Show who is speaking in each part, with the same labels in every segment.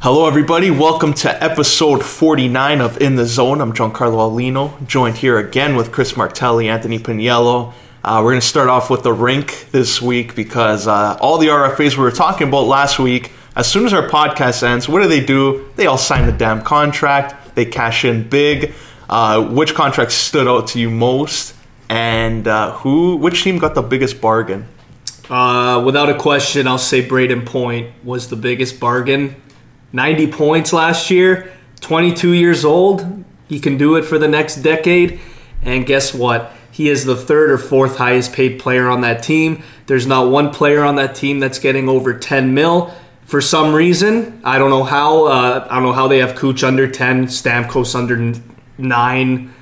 Speaker 1: Hello, everybody. Welcome to episode 49 of In the Zone. I'm Giancarlo Alino, joined here again with Chris Martelli, Anthony Piniello. Uh, we're going to start off with the rink this week because uh, all the RFAs we were talking about last week, as soon as our podcast ends, what do they do? They all sign the damn contract, they cash in big. Uh, which contract stood out to you most? And uh, who? Which team got the biggest bargain?
Speaker 2: Uh, without a question, I'll say Brayden Point was the biggest bargain. 90 points last year, 22 years old. He can do it for the next decade. And guess what? He is the third or fourth highest paid player on that team. There's not one player on that team that's getting over 10 mil. For some reason, I don't know how. Uh, I don't know how they have Cooch under 10, Stamkos under nine.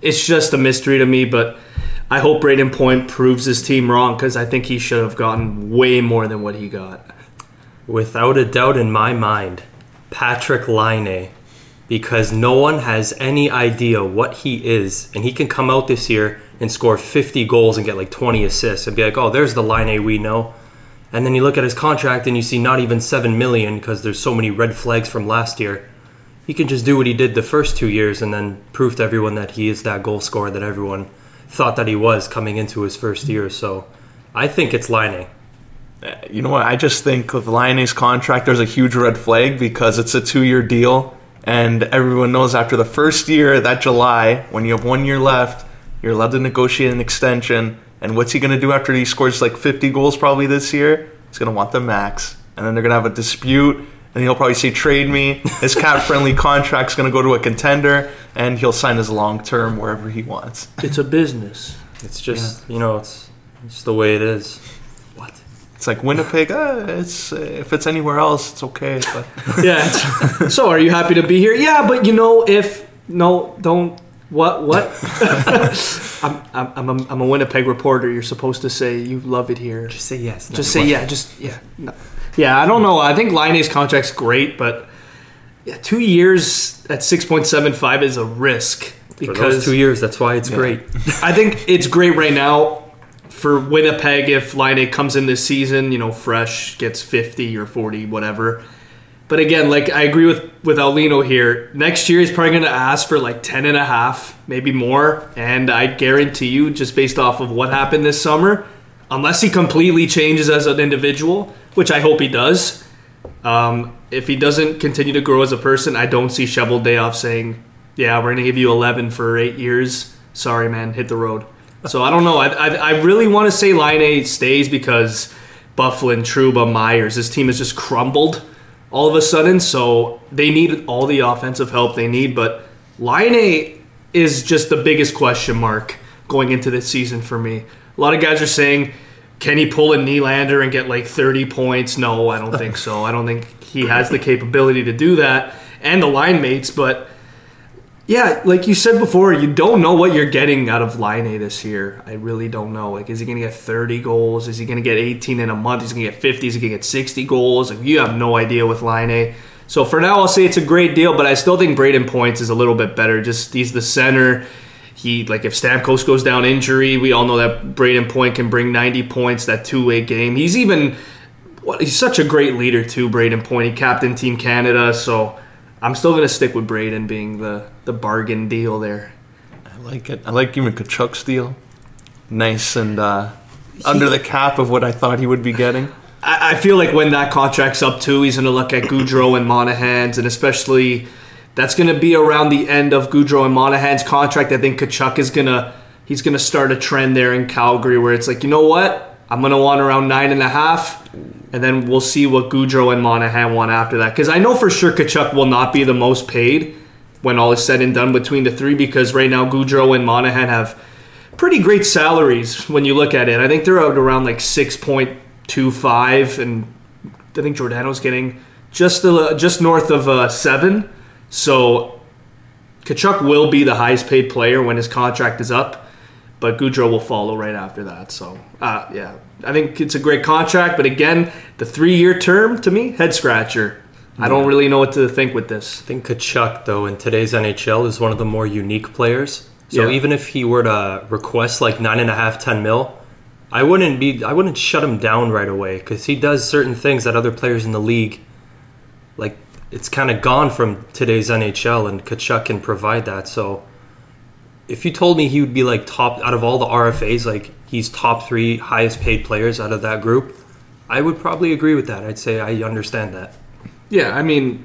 Speaker 2: It's just a mystery to me. But I hope Brayden Point proves his team wrong because I think he should have gotten way more than what he got.
Speaker 3: Without a doubt in my mind, Patrik Laine, because no one has any idea what he is, and he can come out this year and score 50 goals and get like 20 assists and be like, oh, there's the Laine we know. And then you look at his contract and you see not even 7 million because there's so many red flags from last year. He can just do what he did the first two years and then prove to everyone that he is that goal scorer that everyone thought that he was coming into his first year. So I think it's Laine
Speaker 1: you know what? I just think with Laine's contract, there's a huge red flag because it's a two year deal. And everyone knows after the first year, that July, when you have one year left, you're allowed to negotiate an extension. And what's he going to do after he scores like 50 goals probably this year? He's going to want the max. And then they're going to have a dispute. And he'll probably say, trade me. His cap friendly contract's going to go to a contender. And he'll sign his long term wherever he wants.
Speaker 2: It's a business.
Speaker 3: It's just, yeah. you know, it's, it's the way it is.
Speaker 1: It's like Winnipeg. Uh, it's uh, if it's anywhere else, it's okay. But
Speaker 2: yeah. so, are you happy to be here? Yeah, but you know, if no, don't. What? What? I'm, I'm, I'm, a, I'm a Winnipeg reporter. You're supposed to say you love it here.
Speaker 3: Just say yes.
Speaker 2: Just say yeah. Just yeah. No. Yeah, I don't know. I think Laine's contract's great, but yeah, two years at six point seven five is a risk
Speaker 3: because two years. That's why it's yeah. great.
Speaker 2: I think it's great right now for Winnipeg, if Laine comes in this season, you know, fresh, gets 50 or 40, whatever. But again, like I agree with with Alino here. Next year he's probably going to ask for like 10 and a half, maybe more, and I guarantee you just based off of what happened this summer, unless he completely changes as an individual, which I hope he does. Um, if he doesn't continue to grow as a person, I don't see Cheveldayoff saying, "Yeah, we're going to give you 11 for 8 years. Sorry, man, hit the road." So I don't know. I, I, I really want to say Laine stays because Byfuglien, Trouba, Myers, this team has just crumbled all of a sudden. So they need all the offensive help they need. But Laine is just the biggest question mark going into this season for me. A lot of guys are saying, can he pull a Nylander and get like 30 points? No, I don't think so. I don't think he has the capability to do that and the line mates, but yeah, like you said before, you don't know what you're getting out of Laine this year. I really don't know. Like, is he going to get 30 goals? Is he going to get 18 in a month? Is he going to get 50? Is he going to get 60 goals? Like, you have no idea with Laine. So for now, I'll say it's a great deal, but I still think Brayden Points is a little bit better. Just he's the center. He like if Stamkos goes down injury, we all know that Brayden Point can bring 90 points that two way game. He's even he's such a great leader too. Brayden Point, he captained Team Canada, so I'm still gonna stick with Brayden being the the bargain deal there.
Speaker 1: I like it. I like even Tkachuk's deal. Nice and uh, under the cap of what I thought he would be getting.
Speaker 2: I, I feel like when that contract's up too, he's gonna look at Gaudreau and Monahan's, and especially that's gonna be around the end of Gaudreau and Monahan's contract. I think Tkachuk is gonna he's gonna start a trend there in Calgary where it's like, you know what? I'm gonna want around nine and a half and then we'll see what Gaudreau and Monahan want after that. Because I know for sure Tkachuk will not be the most paid when all is said and done between the three, because right now Gaudreau and Monahan have pretty great salaries when you look at it. I think they're out around like six point two five, and I think Giordano's getting just just north of uh, seven. So Tkachuk will be the highest paid player when his contract is up but Gaudreau will follow right after that. So, uh, yeah, I think it's a great contract. But again, the three-year term to me, head scratcher. I don't really know what to think with this.
Speaker 3: I think Tkachuk, though, in today's NHL, is one of the more unique players. So yeah. even if he were to request like nine and a half, ten mil, I wouldn't be, I wouldn't shut him down right away because he does certain things that other players in the league, like it's kind of gone from today's NHL, and Tkachuk can provide that. So, if you told me he would be like top out of all the RFAs, like he's top three highest paid players out of that group, I would probably agree with that. I'd say I understand that.
Speaker 2: Yeah, I mean,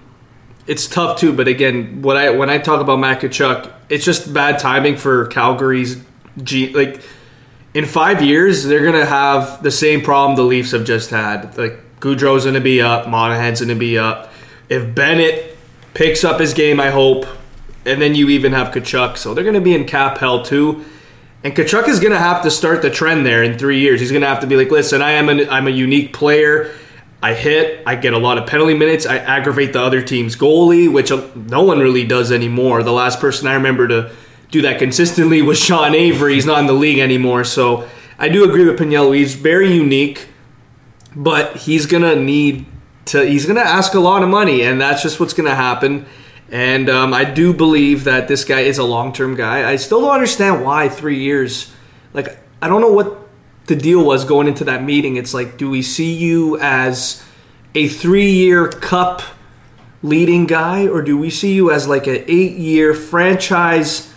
Speaker 2: it's tough too. But again, when I when I talk about Matt Tkachuk, it's just bad timing for Calgary's G. Like in five years, they're gonna have the same problem the Leafs have just had. Like Gaudreau's gonna be up, Monahan's gonna be up. If Bennett picks up his game, I hope, and then you even have Tkachuk, so they're gonna be in cap hell too. And Tkachuk is going to have to start the trend there in three years. He's going to have to be like, listen, I am an, I'm a unique player. I hit. I get a lot of penalty minutes. I aggravate the other team's goalie, which uh, no one really does anymore. The last person I remember to do that consistently was Sean Avery. He's not in the league anymore. So I do agree with Piniello. He's very unique, but he's going to need to, he's going to ask a lot of money, and that's just what's going to happen. And um, I do believe that this guy is a long term guy. I still don't understand why three years. Like, I don't know what the deal was going into that meeting. It's like, do we see you as a three year cup leading guy, or do we see you as like an eight year franchise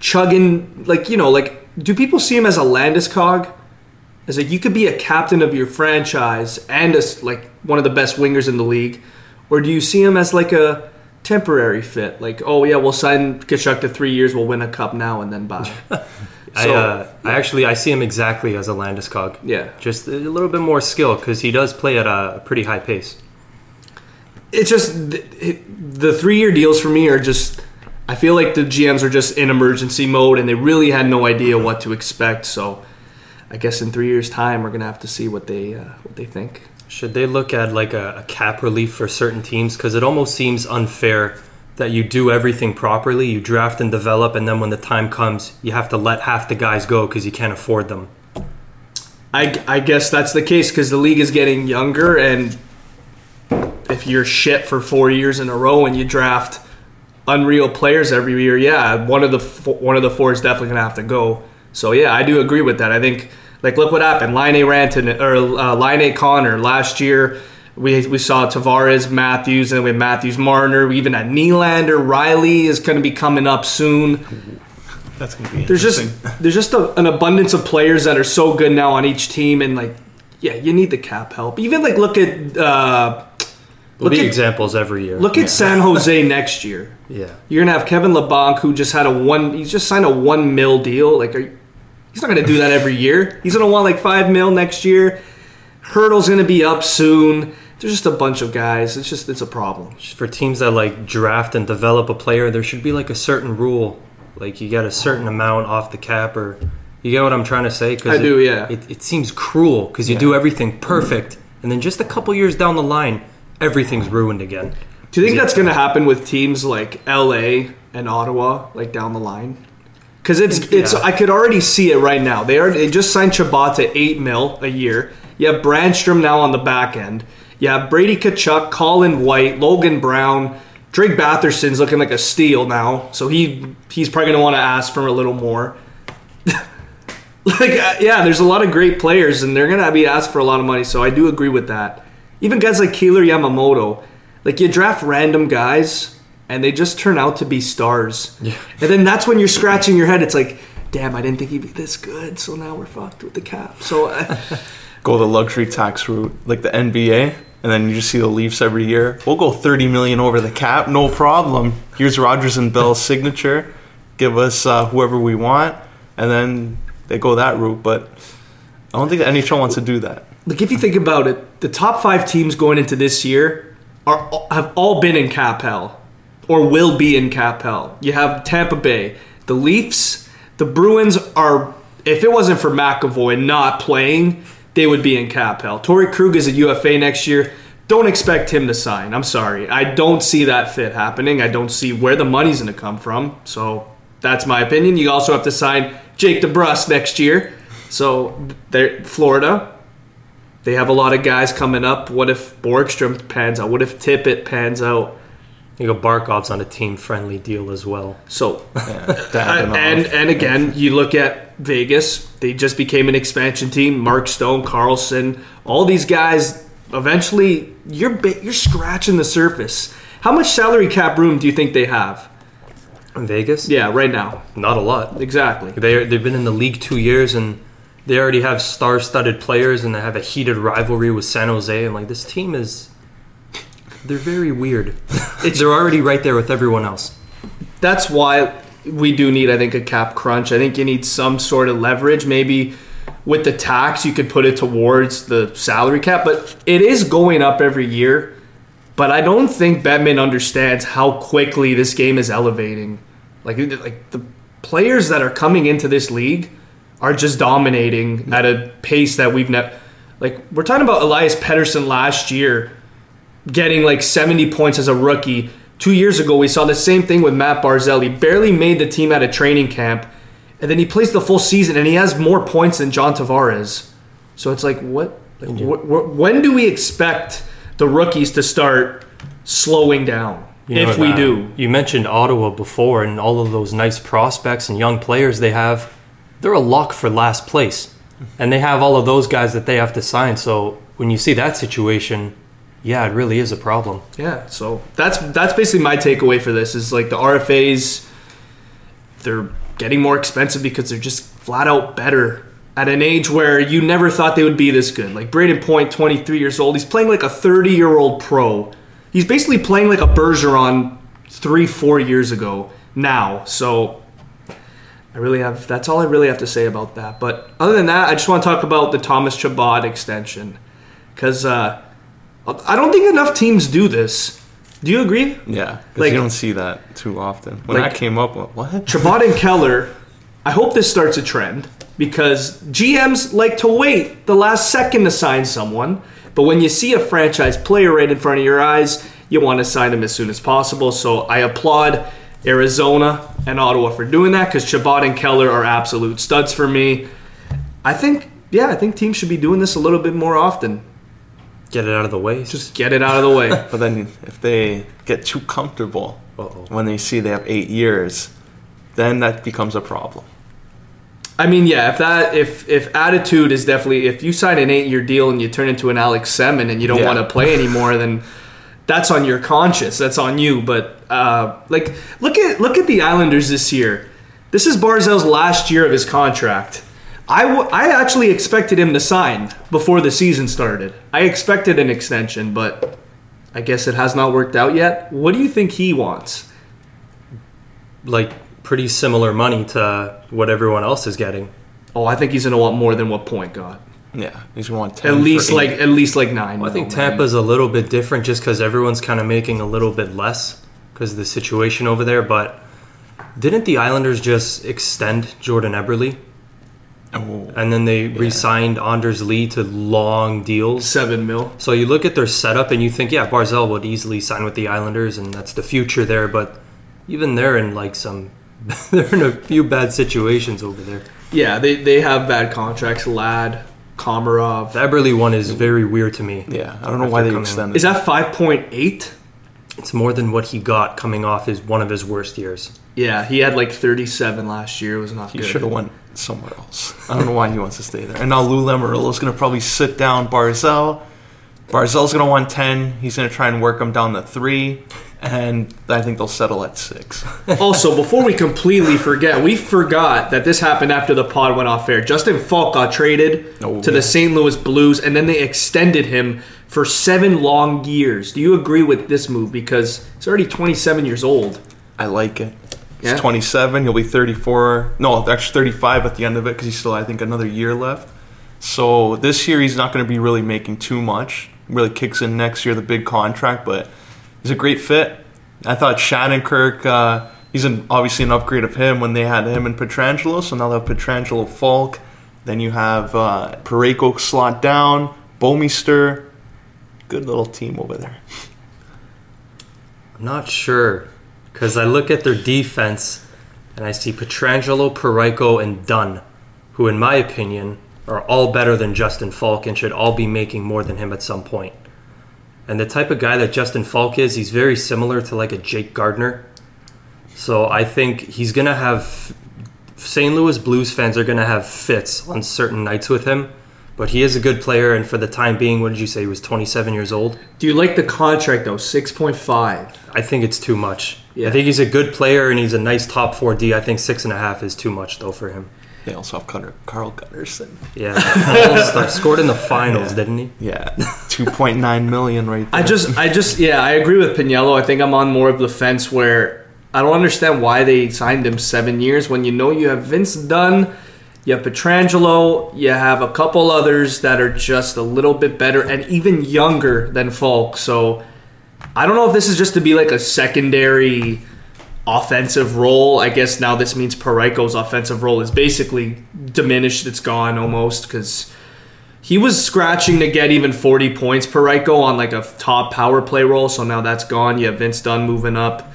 Speaker 2: chugging? Like, you know, like, do people see him as a Landeskog? As like, you could be a captain of your franchise and a, like one of the best wingers in the league, or do you see him as like a temporary fit. Like, oh yeah, we'll sign Tkachuk to three years. We'll win a cup now and then bye.
Speaker 3: I, uh, I actually I see him exactly as a Landeskog.
Speaker 2: Yeah.
Speaker 3: just a little bit more skill because he does play at a pretty high pace.
Speaker 2: it's just the, the three year deals for me are just. I feel like the GMs are just in emergency mode and they really had no idea what to expect. So, I guess in three years' time, we're gonna have to see what they uh, what they think.
Speaker 3: Should they look at like a, a cap relief for certain teams? Because it almost seems unfair that you do everything properly, you draft and develop, and then when the time comes, you have to let half the guys go because you can't afford them.
Speaker 2: I, I guess that's the case because the league is getting younger, and if you're shit for four years in a row and you draft unreal players every year, yeah, one of the one of the four is definitely gonna have to go. So yeah, I do agree with that. I think like look what happened, Line A Ranton or uh, Line A Connor last year. We, we saw Tavares, Matthews, and then we had Matthews, Marner. We even had Nylander. Rielly is going to be coming up soon.
Speaker 1: That's gonna be
Speaker 2: There's just there's just a, an abundance of players that are so good now on each team, and like, yeah, you need the cap help. Even like look at uh,
Speaker 3: There'll
Speaker 2: Look
Speaker 3: be
Speaker 2: at-
Speaker 3: examples every year.
Speaker 2: look at San Jose next year.
Speaker 3: yeah.
Speaker 2: You're gonna have Kevin Labanc, who just had a one. He's just signed a one mil deal. Like, are you, he's not gonna do that every year. He's gonna want like five mil next year. Hertl's gonna be up soon. There's just a bunch of guys. It's just it's a problem.
Speaker 3: for teams that like draft and develop a player, there should be like a certain rule, like you get a certain amount off the cap, or you get what I'm trying to say? Cause
Speaker 2: I
Speaker 3: it,
Speaker 2: do, yeah.
Speaker 3: It, it seems cruel because you do everything perfect, and then just a couple years down the line, everything's ruined again.
Speaker 2: Do you think that's going to happen with teams like LA and Ottawa, like down the line? Because it's it's
Speaker 3: yeah.
Speaker 2: I could already see it right now. They are they just signed Chabot to eight mil a year. You have Brännström now on the back end. You have Brady Tkachuk, Colin White, Logan Brown, Drake Batherson's looking like a steal now. So he he's probably going to want to ask for a little more. like uh, yeah, there's a lot of great players and they're going to be asked for a lot of money. So I do agree with that. Even guys like Kailer Yamamoto, like you draft random guys and they just turn out to be stars.
Speaker 3: Yeah.
Speaker 2: And then that's when you're scratching your head. It's like, damn, I didn't think he'd be this good. So now we're fucked with the cap. So uh,
Speaker 1: Go the luxury tax route, like the NBA, and then you just see the Leafs every year. We'll go 30 million over the cap, no problem. Here's Rogers and Bell's signature. Give us uh, whoever we want, and then they go that route. But I don't think the NHL wants to do that.
Speaker 2: Like if you think about it, the top five teams going into this year are have all been in cap hell, or will be in cap hell. You have Tampa Bay, the Leafs, the Bruins are. If it wasn't for McAvoy not playing, they would be in cap hell. Torey Krug is a UFA next year. Don't expect him to sign. I'm sorry. I don't see that fit happening. I don't see where the money's going to come from. So that's my opinion. You also have to sign Jake DeBrusk next year. So they're Florida. They have a lot of guys coming up. What if Borgstrom pans out? What if Tippett pans out?
Speaker 3: You go Barkov's on a team friendly deal as well.
Speaker 2: So,
Speaker 1: Yeah,
Speaker 2: and and again, you look at Vegas. They just became an expansion team. Mark Stone, Carlson, all these guys. Eventually, you're you're scratching the surface. How much salary cap room do you think they have?
Speaker 3: In Vegas,
Speaker 2: Yeah, right now.
Speaker 3: not a lot.
Speaker 2: Exactly.
Speaker 3: They they've been in the league two years and they already have star-studded players and they have a heated rivalry with San Jose. And like this team is, they're very weird. They're already right there with everyone else.
Speaker 2: That's why we do need, I think, a cap crunch. I think you need some sort of leverage. Maybe with the tax, you could put it towards the salary cap, but it is going up every year. But I don't think Bettman understands how quickly this game is elevating. Like, like the players that are coming into this league are just dominating at a pace that we've never. Like we're talking about Elias Pettersson last year getting like 70 points as a rookie. Two years ago, we saw the same thing with Matt Barzelli. Barely made the team at a training camp, and then he plays the full season, and he has more points than John Tavares. So it's like, what? Like, wh- wh- when do we expect the rookies to start slowing down?
Speaker 3: You
Speaker 2: if we
Speaker 3: uh,
Speaker 2: do,
Speaker 3: You mentioned Ottawa before and all of those nice prospects and young players they have. They're a lock for last place. And they have all of those guys that they have to sign. So when you see that situation, yeah, it really is a problem.
Speaker 2: Yeah, so that's that's basically my takeaway for this is like the RFAs they're getting more expensive because they're just flat out better at an age where you never thought they would be this good. Like Brayden Point, 23 years old, he's playing like a 30-year-old pro. He's basically playing like a Bergeron 3 4 years ago now. So I really have that's all I really have to say about that. But other than that, I just want to talk about the Thomas Chabot extension cuz uh I don't think enough teams do this. Do you agree?
Speaker 1: Yeah,
Speaker 2: Like-
Speaker 1: you don't see that too often. When
Speaker 2: Like-
Speaker 1: that came up, what? what?
Speaker 2: Chabot and Keller, I hope this starts a trend because GMs like to wait the last second to sign someone. But when you see a franchise player right in front of your eyes, you want to sign them as soon as possible. So I applaud Arizona and Ottawa for doing that because Chabot and Keller are absolute studs for me. I think, yeah, I think teams should be doing this a little bit more often.
Speaker 3: Get it out of the way.
Speaker 2: Just get it out of the way.
Speaker 1: But then if they get too comfortable
Speaker 3: Uh-oh.
Speaker 1: when they see they have eight years, then that becomes a problem.
Speaker 2: I mean, yeah, if that if if attitude is definitely if you sign an eight year deal and you turn into an Alex Semin and you don't
Speaker 1: Yeah.
Speaker 2: want to play anymore, then that's on your conscience. That's on you. But uh, like, look at look at the Islanders this year. This is Barzal's last year of his contract. I, w- I actually expected him to sign before the season started. I expected an extension, but I guess it has not worked out yet. What do you think he wants?
Speaker 3: Like pretty similar money to what everyone else is getting.
Speaker 2: Oh, I think he's gonna want more than what Point got.
Speaker 1: Yeah, he's going to want ten.
Speaker 2: At least like at least like nine.
Speaker 3: Well, I think
Speaker 2: mil, man.
Speaker 3: Tampa's a little bit different just because everyone's kind of making a little bit less because of the situation over there. But didn't the Islanders just extend Jordan Eberle?
Speaker 1: Oh,
Speaker 3: And then they re-signed Anders Lee to long deals.
Speaker 2: seven mil.
Speaker 3: So you look at their setup and you think, yeah, Barzal would easily sign with the Islanders, and that's the future there. But even they're in like some, they're in a few bad situations over there.
Speaker 2: Yeah, they they have bad contracts. Ladd, Komarov.
Speaker 3: The Eberle one is very weird to me.
Speaker 1: yeah. I don't know why they
Speaker 3: coming-
Speaker 1: extended.
Speaker 2: Is that five point eight?
Speaker 3: It's more than what he got coming off his one of his worst years.
Speaker 2: Yeah, he had like thirty seven last year. It was not
Speaker 1: He should have went somewhere else. I don't know why he wants to stay there. And now Lou Lamoriello's going to probably sit down Barzal. Barzal's going to want 10. He's going to try and work him down to 3. And I think they'll settle at 6.
Speaker 2: also, before we completely forget, we forgot that this happened after the pod went off air. Justin Faulk got traded
Speaker 1: Oh,
Speaker 2: to
Speaker 1: yeah.
Speaker 2: the St. Louis Blues, and then they extended him for seven long years. Do you agree with this move? Because he's already twenty seven years old.
Speaker 1: I like it. He's
Speaker 2: Yeah.
Speaker 1: 27. He'll be 34. No, actually 35 at the end of it because he's still, I think, another year left. So this year he's not going to be really making too much. Really kicks in next year, the big contract, but he's a great fit. I thought Shattenkirk, uh, he's an, obviously an upgrade of him when they had him and Pietrangelo. So now they have Pietrangelo, Faulk. Then you have uh, Parayko slot down, Bouwmeester. Good little team over there.
Speaker 3: I'm not sure because I look at their defense and I see Pietrangelo, Parayko, and Dunn, who, in my opinion, are all better than Justin Faulk and should all be making more than him at some point. And the type of guy that Justin Faulk is, he's very similar to like a Jake Gardiner. So I think he's gonna have St. Louis Blues fans are gonna have fits on certain nights with him But he is a good player, and for the time being, what did you say? He was 27 years old.
Speaker 2: Do you like the contract though? Six point five.
Speaker 3: I think it's too much.
Speaker 2: Yeah.
Speaker 3: I think he's a good player, and he's a nice top four D. I think six and a half is too much though for him.
Speaker 1: They also have Carl, Carl Gunnarsson.
Speaker 3: Yeah, Almost scored in the finals, didn't he?
Speaker 1: Yeah, two point nine million right there.
Speaker 2: I just, I just, yeah, I agree with Pinello. I think I'm on more of the fence where I don't understand why they signed him seven years when you know you have Vince Dunn, you have Pietrangelo, you have a couple others that are just a little bit better and even younger than Faulk. So I don't know if this is just to be like a secondary offensive role. I guess now this means Parayko's offensive role is basically diminished. It's gone almost because he was scratching to get even 40 points per Ryko on like a top power play role, so now that's gone. You have Vince Dunn moving up,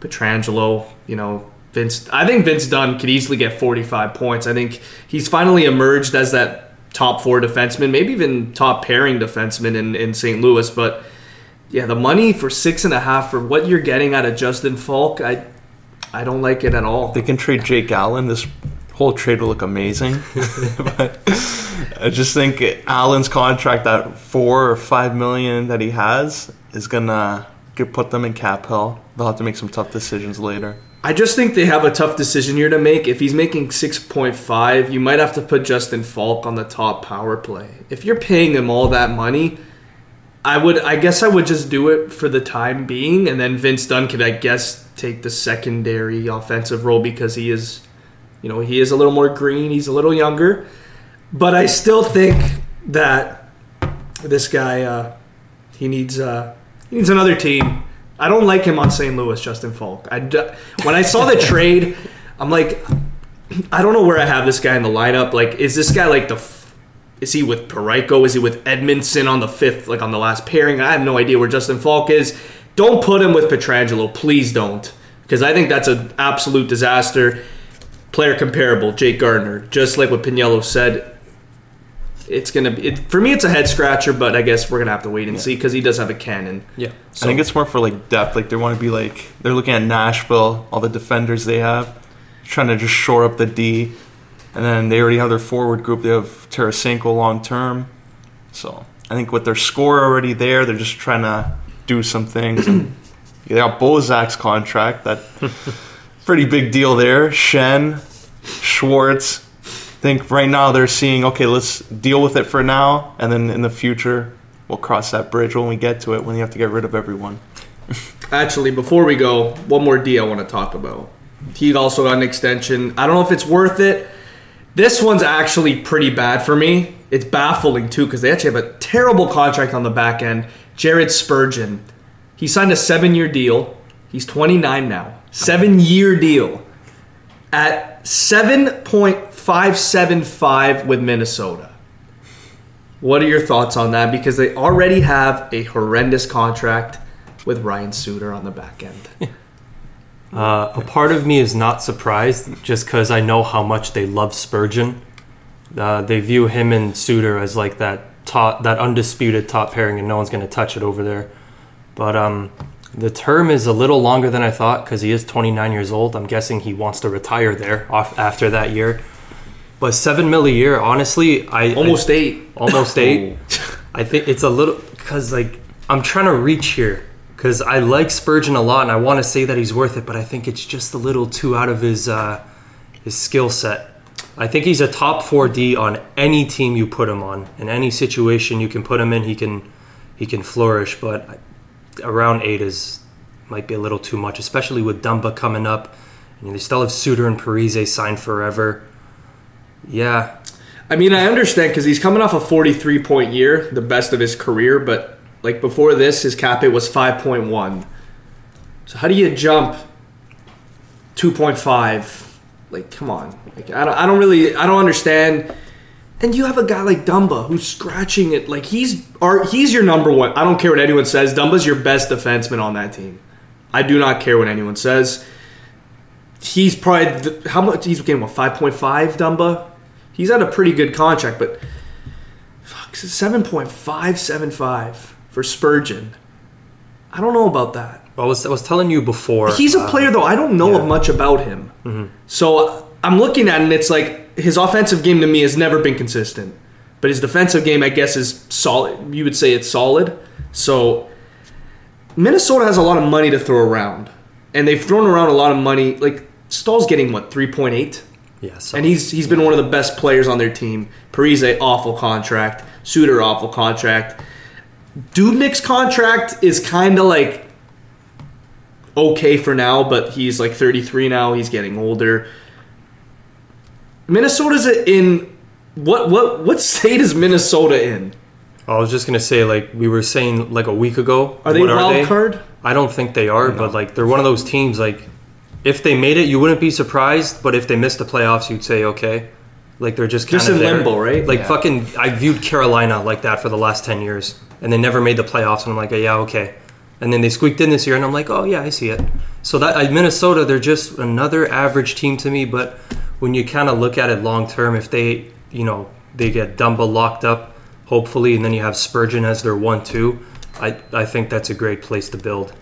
Speaker 2: Pietrangelo, you know, Vince. I think Vince Dunn could easily get 45 points. I think he's finally emerged as that top four defenseman, maybe even top pairing defenseman in, in St. Louis. But yeah, the money for six and a half for what you're getting out of Justin Faulk, I, I don't like it at all.
Speaker 1: they can trade Jake Allen. This whole trade will look amazing. but I just think Allen's contract that four or five million that he has is gonna put them in cap hell. They'll have to make some tough decisions later.
Speaker 2: I just think they have a tough decision here to make. If he's making 6.5, you might have to put Justin Faulk on the top power play. If you're paying him all that money, I would I guess I would just do it for the time being and then Vince Dunn could I guess take the secondary offensive role because he is you know, he is a little more green, he's a little younger. But I still think that this guy uh, he needs uh, he needs another team. I don't like him on St. Louis, Justin Faulk. I when I saw the trade, I'm like, I don't know where I have this guy in the lineup. Like, is this guy like the? Is he with Parayko? Is he with Edmundson on the fifth, like on the last pairing? I have no idea where Justin Faulk is. Don't put him with Pietrangelo, please don't, because I think that's an absolute disaster. Player comparable, Jake Gardiner, just like what Pinello said. It's gonna be it, for me. It's a head scratcher, but I guess we're gonna have to wait and see because he does have a cannon.
Speaker 3: Yeah.
Speaker 1: I think it's more for like depth. Like they want to be like they're looking at Nashville, all the defenders they have, trying to just shore up the D, and then they already have their forward group. They have Tarasenko long term, so I think with their score already there, they're just trying to do some things. and they got Bozak's contract, that pretty big deal there. Schenn, Schwartz. Think right now they're seeing okay, let's deal with it for now, and then in the future we'll cross that bridge when we get to it. When you have to get rid of everyone.
Speaker 2: Actually, before we go, one more D I want to talk about. He also got an extension. I don't know if it's worth it. This one's actually pretty bad for me. It's baffling too because they actually have a terrible contract on the back end. Jared Spurgeon. He signed a seven year deal. He's 29 now. Seven year deal at 7.575 with Minnesota. What are your thoughts on that? Because they already have a horrendous contract with Ryan Suter on the back end.
Speaker 3: Uh, a part of me is not surprised just because I know how much they love Spurgeon. Uh, they view him and Suter as like that top, that undisputed top pairing, and no one's going to touch it over there. But um, the term is a little longer than I thought because he is 29 years old. I'm guessing he wants to retire there off after that year. But seven mil a year, honestly, I
Speaker 2: Almost eight.
Speaker 3: almost eight. I think it's a little because like I'm trying to reach here because I like Spurgeon a lot and I want to say that he's worth it, but I think it's just a little too out of his uh, his skill set. I think he's a top four D on any team you put him on. In any situation you can put him in, he can he can flourish. But around eight is might be a little too much, especially with Dumba coming up. And they still have Suter and Parise signed forever. Yeah,
Speaker 2: I mean, I understand because he's coming off a 43 point year, the best of his career, but like before this, his cap it was 5.1. So how do you jump 2.5? Like, come on. Like, I don't, I don't really, I don't understand. And you have a guy like Dumba who's scratching it. Like he's, or he's your number one. I don't care what anyone says. Dumba's your best defenseman on that team. I do not care what anyone says. He's probably the, how much he's getting what 5.5 Dumba. He's had a pretty good contract, but fuck, seven point five seven five for Spurgeon. I don't know about that.
Speaker 3: I was, I was telling you before.
Speaker 2: He's a
Speaker 3: uh,
Speaker 2: player though. I don't know
Speaker 3: yeah.
Speaker 2: much about him. So I'm looking at it and it's like his offensive game to me has never been consistent. but his defensive game, I guess, is solid. You would say it's solid. So Minnesota has a lot of money to throw around, and they've thrown around a lot of money. Like Staal's getting what three point eight,
Speaker 3: Yeah, so
Speaker 2: and he's he's been one of the best players on their team. Parise awful contract, Suter awful contract. Dubnyk's contract is kind of like okay for now, but he's like 33 now. He's getting older. Minnesota's in what what what state is Minnesota in?
Speaker 3: I was just gonna say, like we were saying like a week ago.
Speaker 2: Are they wild card?
Speaker 3: I don't think they are, but like they're one of those teams. Like if they made it, you wouldn't be surprised. But if they missed the playoffs, you'd say okay. Like they're just kind
Speaker 2: Just
Speaker 3: of
Speaker 2: in
Speaker 3: there.
Speaker 2: limbo, right?
Speaker 3: Like
Speaker 1: Yeah.
Speaker 3: fucking, I viewed Carolina like that for the last ten years, and they never made the playoffs. And I'm like, yeah, okay. And then they squeaked in this year, and I'm like, oh yeah, I see it. So that uh, Minnesota, they're just another average team to me. But when you kind of look at it long term, if they, you know, they get Dumba locked up, hopefully, and then you have Spurgeon as their one-two, I I think that's a great place to build.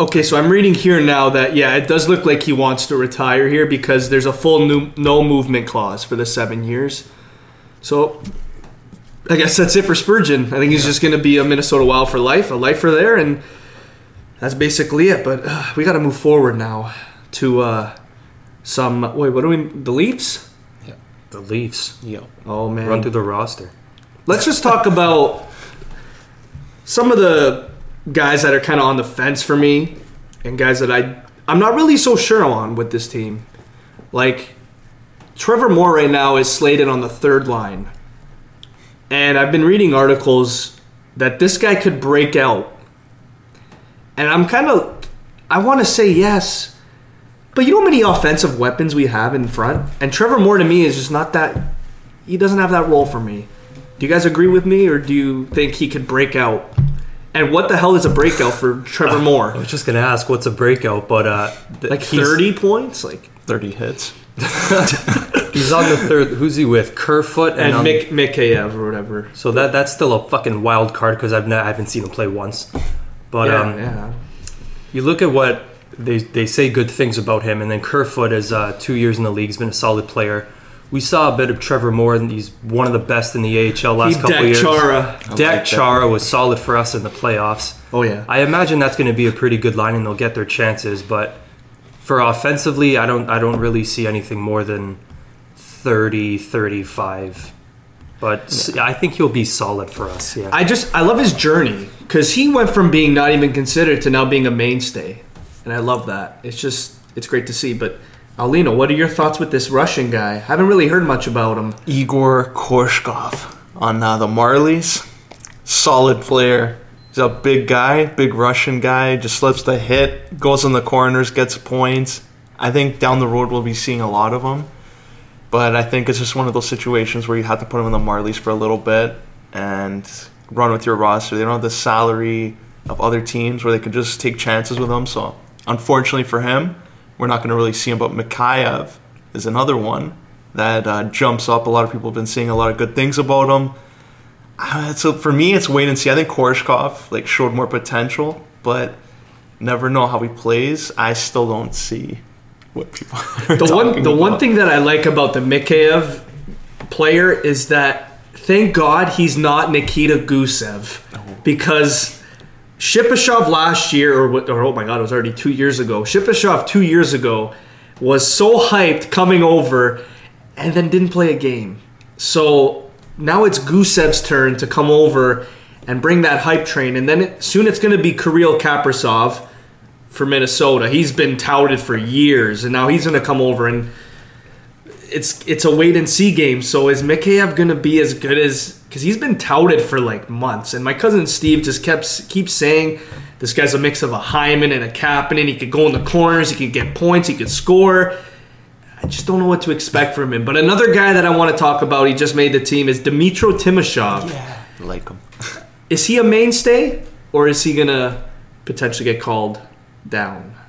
Speaker 2: Okay, so I'm reading here now that yeah, it does look like he wants to retire here because there's a full new, no movement clause for the seven years. So I guess that's it for Spurgeon. I think he's just going to be a Minnesota Wild for life, a lifer there, and that's basically it. But uh, we got to move forward now to uh, some. Wait, what do we? The Leafs?
Speaker 3: Yeah, the Leafs
Speaker 1: Yeah.
Speaker 2: Oh man,
Speaker 3: run through the roster.
Speaker 2: Let's just talk about some of the guys that are kind of on the fence for me, and guys that I I'm not really so sure on with this team. Like Trevor Moore right now is slated on the third line, and I've been reading articles that this guy could break out, and I'm kind of I want to say yes. But you know how many offensive weapons we have in front? And Trevor Moore to me is just not that he doesn't have that role for me. Do you guys agree with me, or do you think he could break out? And what the hell is a breakout for Trevor Moore?
Speaker 3: I was just gonna ask what's a breakout, but uh, th-
Speaker 2: Like
Speaker 3: he's-
Speaker 2: thirty points, like
Speaker 1: 30 hits.
Speaker 3: He's on the third. Who's he with? Kerfoot and,
Speaker 2: and
Speaker 3: um,
Speaker 2: Mik Mikheyev or whatever.
Speaker 3: So that that's still a fucking wild card because I've not, I haven't seen him play once. But
Speaker 2: yeah,
Speaker 3: um,
Speaker 2: yeah.
Speaker 3: you look at what they they say good things about him, and then Kerfoot is uh, two years in the league. He's been a solid player. We saw a bit of Trevor Moore, and he's one of the best in the AHL last
Speaker 2: He
Speaker 3: couple
Speaker 2: decked
Speaker 3: years.
Speaker 2: Chara.
Speaker 1: I
Speaker 3: Dak
Speaker 1: like.
Speaker 3: Chara was solid for us in the playoffs.
Speaker 2: Oh yeah.
Speaker 3: I imagine that's going to be a pretty good line, and they'll get their chances. But for offensively, I don't I don't really see anything more than 30, 35. But I think he'll be solid for us. Yeah.
Speaker 2: I just I love his journey because he went from being not even considered to now being a mainstay, and I love that. It's just it's great to see. But Alino, what are your thoughts with this Russian guy? I haven't really heard much about him.
Speaker 1: Egor Korshkov on uh, the Marlies. Solid player. He's a big guy, big Russian guy. Just slips the hit, goes in the corners, gets points. I think down the road we'll be seeing a lot of him. But I think it's just one of those situations where you have to put him in the Marlies for a little bit and run with your roster. They don't have the salary of other teams where they can just take chances with him. So unfortunately for him, we're not going to really see him. But Mikheyev is another one that uh, jumps up. A lot of people have been saying a lot of good things about him. Uh, so for me, it's wait and see. I think Korshkov like showed more potential, but never know how he plays. I still don't see what people are
Speaker 2: The one the one thing that I like about the Mikheyev player is that thank God he's not Nikita Gusev because Shipachyov last year or, or oh my God it was already two years ago Shipachyov two years ago was so hyped coming over and then didn't play a game so now it's Gusev's turn to come over and bring that hype train and then it, soon it's going to be Kirill Kaprizov for Minnesota. He's been touted for years, and now he's going to come over and it's it's a wait and see game. So is Mikheyev going to be as good as because he's been touted for like months, and my cousin Steve just kept keeps saying this guy's a mix of a Hyman and a Kapanen. He could go in the corners, he could get points, he could score. I just don't know what to expect from him. But another guy that I want to talk about, he just made the team, is Dmytro Timashov.
Speaker 1: I like him.
Speaker 2: Is he a mainstay, or is he gonna potentially get called down after?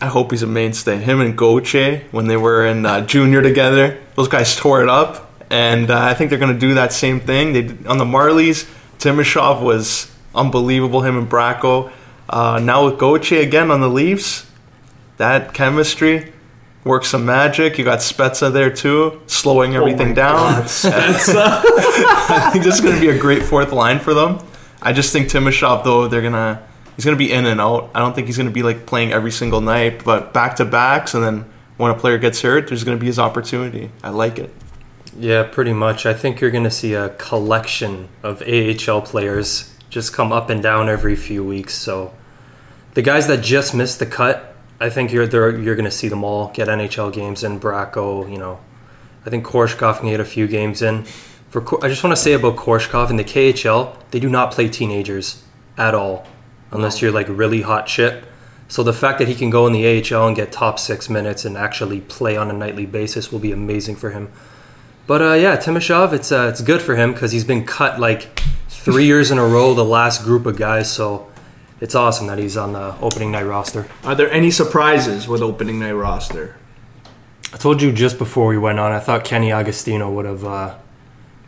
Speaker 1: I hope he's a mainstay. Him and Gauthier, when they were in uh, junior together, those guys tore it up, and uh, I think they're going to do that same thing. They did- on the Marlies, Timashov was unbelievable. Him and Bracco. Uh, now with Gauthier again on the Leafs, that chemistry. works some magic. You got Spezza there too, slowing everything
Speaker 2: Oh
Speaker 1: down. I think this is going to be a great fourth line for them. I just think Timashov though they're gonna he's gonna be in and out. I don't think he's gonna be like playing every single night, but back to backs, and then when a player gets hurt, there's gonna be his opportunity. I like it.
Speaker 3: Yeah, pretty much. I think you're going to see a collection of AHL players just come up and down every few weeks. So the guys that just missed the cut, I think you're you're going to see them all get NHL games in. Bracco, you know, I think Korshkov can get a few games in. For I just want to say about Korshkov in the KHL, they do not play teenagers at all, unless you're like really hot shit. So the fact that he can go in the AHL and get top six minutes and actually play on a nightly basis will be amazing for him. But uh, yeah, Timashov, it's uh, it's good for him because he's been cut like three years in a row, the last group of guys. So it's awesome that he's on the opening night roster.
Speaker 2: Are there any surprises with opening night roster?
Speaker 3: I told you just before we went on, I thought Kenny Agostino would have uh,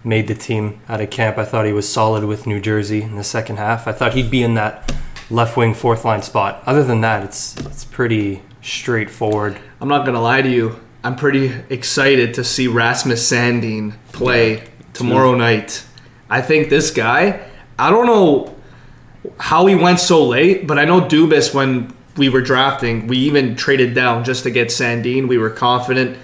Speaker 3: made the team out of camp. I thought he was solid with New Jersey in the second half. I thought he'd be in that left wing fourth line spot. Other than that, it's it's pretty straightforward.
Speaker 2: I'm not gonna lie to you. I'm pretty excited to see Rasmus Sandin play tomorrow night. I think this guy. I don't know how he went so late, but I know Dubas when we were drafting, we even traded down just to get Sandin. We were confident.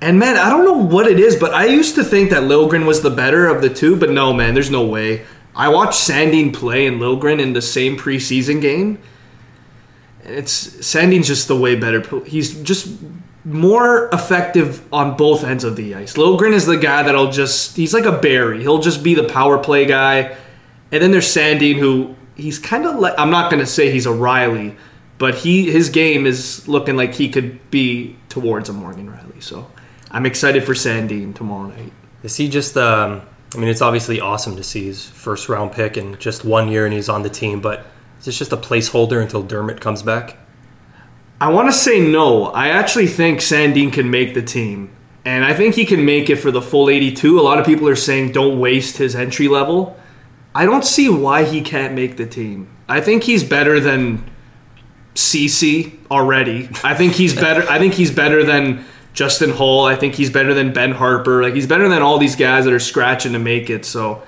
Speaker 2: And man, I don't know what it is, but I used to think that Liljegren was the better of the two, but no, man, there's no way. I watched Sandin play and Liljegren in the same preseason game. And it's Sandin's just the way better. He's just more effective on both ends of the ice. Liljegren is the guy that'll just he's like a Barrie. He'll just be the power play guy. And then there's Sandin who he's kind of like I'm not going to say he's a Rielly, but he his game is looking like he could be towards a Morgan Rielly. So I'm excited for Sandin tomorrow night.
Speaker 3: Is he just? Um, I mean, it's obviously awesome to see his first round pick in just one year and he's on the team. But is this just a placeholder until Dermott comes back?
Speaker 2: I want to say no. I actually think Sandin can make the team. And I think he can make it for the full 82. A lot of people are saying don't waste his entry level. I don't see why he can't make the team. I think he's better than CC already. I think he's better I think he's better than Justin Holl. I think he's better than Ben Harpur. Like he's better than all these guys that are scratching to make it. So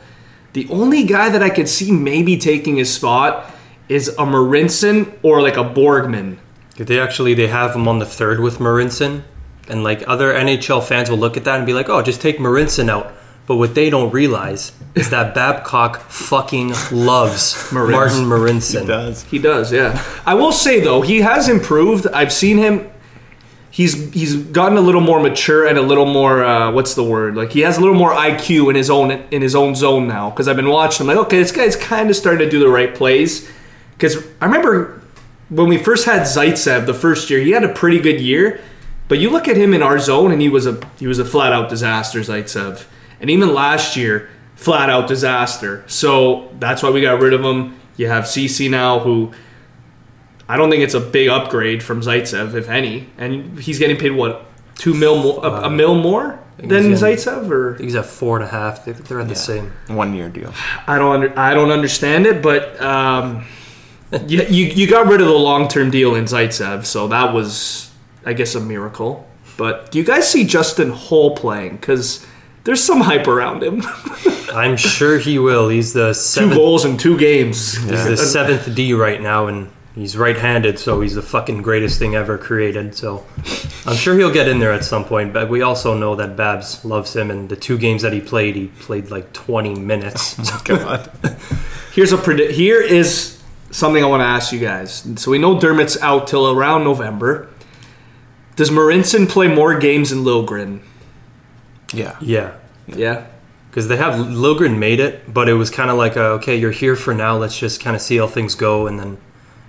Speaker 2: the only guy that I could see maybe taking his spot is a Marincin or like a Borgman.
Speaker 3: They actually they have him on the third with Marincin, and like other NHL fans will look at that and be like, "Oh, just take Marincin out." But what they don't realize is that Babcock fucking loves Martin Marincin.
Speaker 1: He does.
Speaker 2: He does, yeah. I will say though, he has improved. I've seen him. He's he's gotten a little more mature and a little more uh, what's the word? Like he has a little more IQ in his own in his own zone now. Because I've been watching him, like okay, this guy's kind of starting to do the right plays. Because I remember when we first had Zaitsev the first year, he had a pretty good year. But you look at him in our zone, and he was a he was a flat out disaster, Zaitsev. And even last year, flat out disaster. So that's why we got rid of him. You have CC now, who I don't think it's a big upgrade from Zaitsev, if any. And he's getting paid what two mil more, a, a mil more than
Speaker 3: he's in-
Speaker 2: Zaitsev, or
Speaker 3: he's at four and a half. They- They're at the same.
Speaker 1: One year deal.
Speaker 2: I don't under, I don't understand it, but um, you, you you got rid of the long term deal in Zaitsev, so that was I guess a miracle. But do you guys see Justin Holl playing? Because there's some hype around him.
Speaker 3: I'm sure he will. He's the
Speaker 2: two
Speaker 3: seventh.
Speaker 2: goals in two games.
Speaker 3: He's the seventh D right now, and he's right-handed, so he's the fucking greatest thing ever created. So I'm sure he'll get in there at some point. But we also know that Babs loves him, and the two games that he played, he played like 20 minutes.
Speaker 1: Oh, God.
Speaker 2: Here's a predi- Here is something I want to ask you guys. So we know Dermott's out till around November. Does Marincin play more games than Liljegren?
Speaker 1: Yeah.
Speaker 3: yeah.
Speaker 2: Yeah.
Speaker 3: Because they have Liljegren made it, but it was kind of like, a, okay, you're here for now. Let's just kind of see how things go, and then,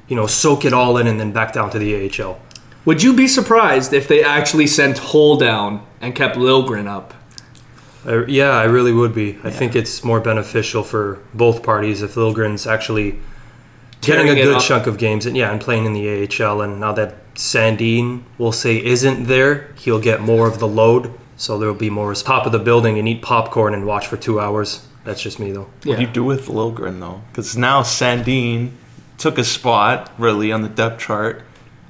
Speaker 3: you know, soak it all in, and then back down to the AHL.
Speaker 2: Would you be surprised if they actually sent Holl down and kept Liljegren up?
Speaker 3: I, yeah, I really would be. I think it's more beneficial for both parties if Liljegren's actually getting a good
Speaker 2: up.
Speaker 3: chunk of games and yeah, and playing in the AHL. And now that Sandin, we'll say, isn't there, he'll get more of the load. So there'll be more top of the building and eat popcorn and watch for two hours. That's just me though.
Speaker 1: What do you do with Liljegren though? Because now Sandin took a spot really on the depth chart.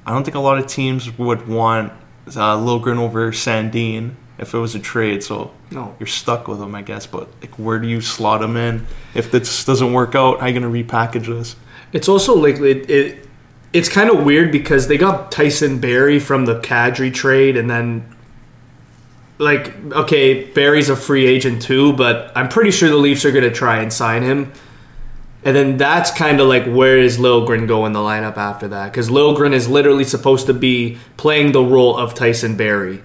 Speaker 1: I don't think a lot of teams would want uh, Liljegren over Sandin if it was a trade. So
Speaker 2: No.
Speaker 1: you're stuck with him, I guess. But like, where do you slot him in if this doesn't work out? How you gonna repackage this?
Speaker 2: It's also like it, it it's kind of weird because they got Tyson Barrie from the Kadri trade, and then like okay, Barrie's a free agent too, but I'm pretty sure the Leafs are going to try and sign him. And then that's kind of like where is Liljegren go in the lineup after that? Because Liljegren is literally supposed to be playing the role of Tyson Barrie.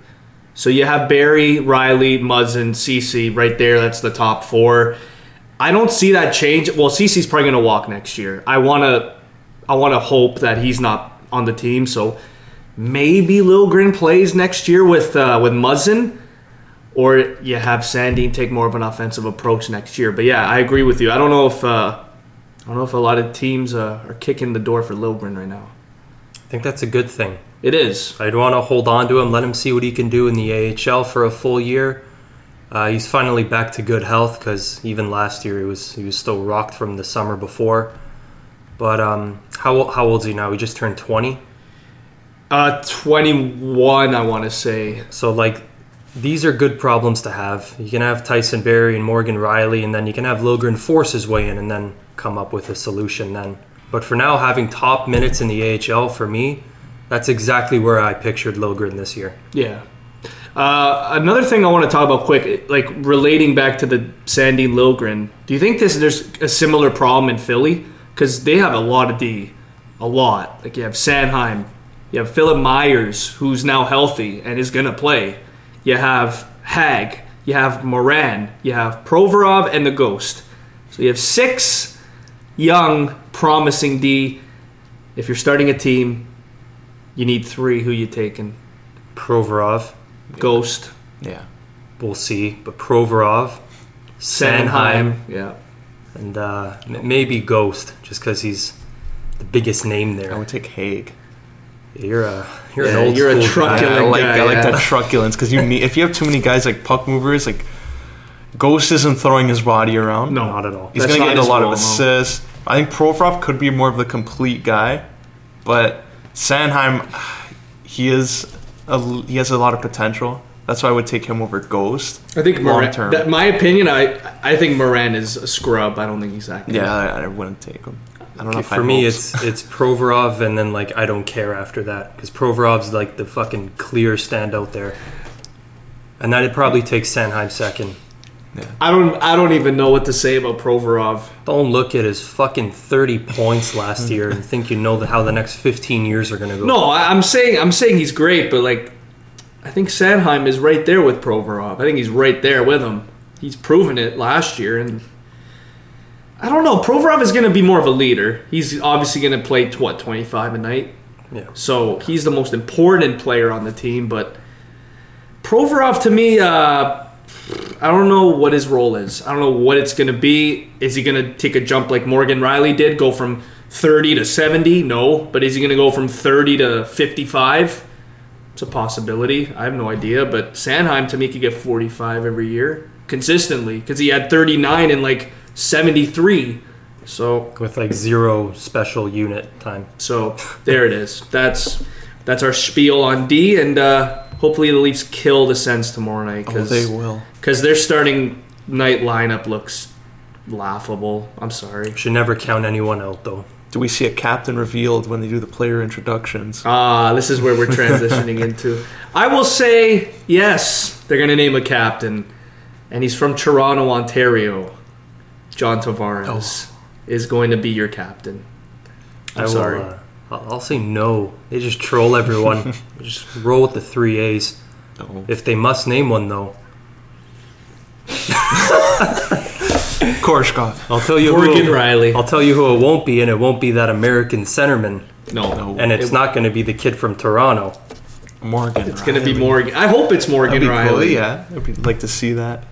Speaker 2: So you have Barrie, Rielly, Muzzin, Ceci right there. That's the top four. I don't see that change. Well, Ceci's probably going to walk next year. I want to, I want to hope that he's not on the team. So maybe Liljegren plays next year with uh, with Muzzin, or you have Sandin take more of an offensive approach next year. But yeah, I agree with you. I don't know if uh, I don't know if a lot of teams uh, are kicking the door for Liljegren right now.
Speaker 3: I think that's a good thing.
Speaker 2: It is.
Speaker 3: I'd want to hold on to him, let him see what he can do in the AHL for a full year. Uh, he's finally back to good health because even last year he was he was still rocked from the summer before. But um, how how old is he now? He just turned twenty.
Speaker 2: Uh, twenty one. I want to say.
Speaker 3: So like these are good problems to have. You can have Tyson Barrie and Morgan Rielly, and then you can have Liljegren force his way in and then come up with a solution then. But for now, having top minutes in the AHL for me, that's exactly where I pictured Liljegren this year.
Speaker 2: Yeah. Uh, another thing I want to talk about quick, like relating back to the Sandin Liljegren. Do you think this there's a similar problem in Philly? Because they have a lot of D, a lot. Like you have Sanheim, you have Philippe Myers, who's now healthy and is gonna play. You have Hagg, you have Morin, you have Provorov, and the Ghost. So you have six young, promising D. If you're starting a team, you need three. Who you taking?
Speaker 3: Provorov,
Speaker 2: Ghost,
Speaker 1: Yeah.
Speaker 3: we'll see, but Provorov, Sanheim,
Speaker 2: Yeah.
Speaker 3: and uh, m- maybe Ghost, just because he's the biggest name there.
Speaker 1: I would take Hagg.
Speaker 3: You're a you're
Speaker 2: Yeah,
Speaker 3: an old
Speaker 2: you're a
Speaker 3: school
Speaker 2: truck-
Speaker 3: guy.
Speaker 1: I, I
Speaker 2: Truculent
Speaker 1: like
Speaker 2: guy,
Speaker 1: I like
Speaker 2: yeah.
Speaker 1: that truculence because you need if you have too many guys like puck movers like Ghost isn't throwing his body around.
Speaker 2: No.
Speaker 3: Not at all.
Speaker 1: He's gonna get a
Speaker 2: his
Speaker 1: lot of
Speaker 2: role, no.
Speaker 1: assists. I think Provorov could be more of the complete guy, but Sanheim, he is a, he has a lot of potential. That's why I would take him over Ghost.
Speaker 2: I think
Speaker 1: long
Speaker 2: Morin.
Speaker 1: term.
Speaker 2: That, my opinion, I I think Morin is a scrub. I don't think he's that good.
Speaker 1: Yeah, I, I wouldn't take him. I don't know if I
Speaker 3: For me,
Speaker 1: hopes.
Speaker 3: it's it's Provorov, and then like I don't care after that because Provorov's like the fucking clear standout there, and then it probably takes Sanheim second.
Speaker 2: I don't. I don't even know what to say about Provorov.
Speaker 3: Don't look at his fucking thirty points last year and think you know the, how the next fifteen years are gonna go.
Speaker 2: No, I'm saying I'm saying he's great, but like, I think Sanheim is right there with Provorov. I think he's right there with him. He's proven it last year, and I don't know. Provorov is going to be more of a leader. He's obviously going to play what 25 a night.
Speaker 3: Yeah.
Speaker 2: So he's the most important player on the team, but Provorov to me, uh, I don't know what his role is. I don't know what it's going to be. Is he going to take a jump like Morgan Rielly did, go from 30 to 70? No. But is he going to go from 30 to 55? It's a possibility. I have no idea. But Sanheim, to me could get 45 every year consistently because he had 39 in like 73. So
Speaker 3: with like zero special unit time.
Speaker 2: so there it is. That's that's our spiel on D, and uh, hopefully the Leafs kill the Sens tomorrow night
Speaker 1: oh,
Speaker 2: because
Speaker 1: they will.
Speaker 2: Because their starting night lineup looks laughable. I'm sorry.
Speaker 3: Should never count anyone out though.
Speaker 1: Do we see a captain revealed when they do the player introductions?
Speaker 2: Ah, this is where we're transitioning into. I will say yes. They're gonna name a captain, and he's from Toronto, Ontario. John Tavares is going to be your captain. I'm
Speaker 3: I will,
Speaker 2: sorry.
Speaker 3: uh, I'll I'll say no. They just troll everyone. just roll with the three A's.
Speaker 1: No.
Speaker 3: If they must name one though,
Speaker 1: Korshkov.
Speaker 3: I'll tell you
Speaker 2: Morgan
Speaker 3: who.
Speaker 2: Rielly.
Speaker 3: I'll tell you who it won't be, and it won't be that American centerman,
Speaker 2: No,
Speaker 1: No.
Speaker 3: and it's not going to be the kid from Toronto.
Speaker 1: Morgan.
Speaker 2: it's going to be Morgan. I hope it's Morgan
Speaker 1: That'd cool, yeah. I'd like to see that.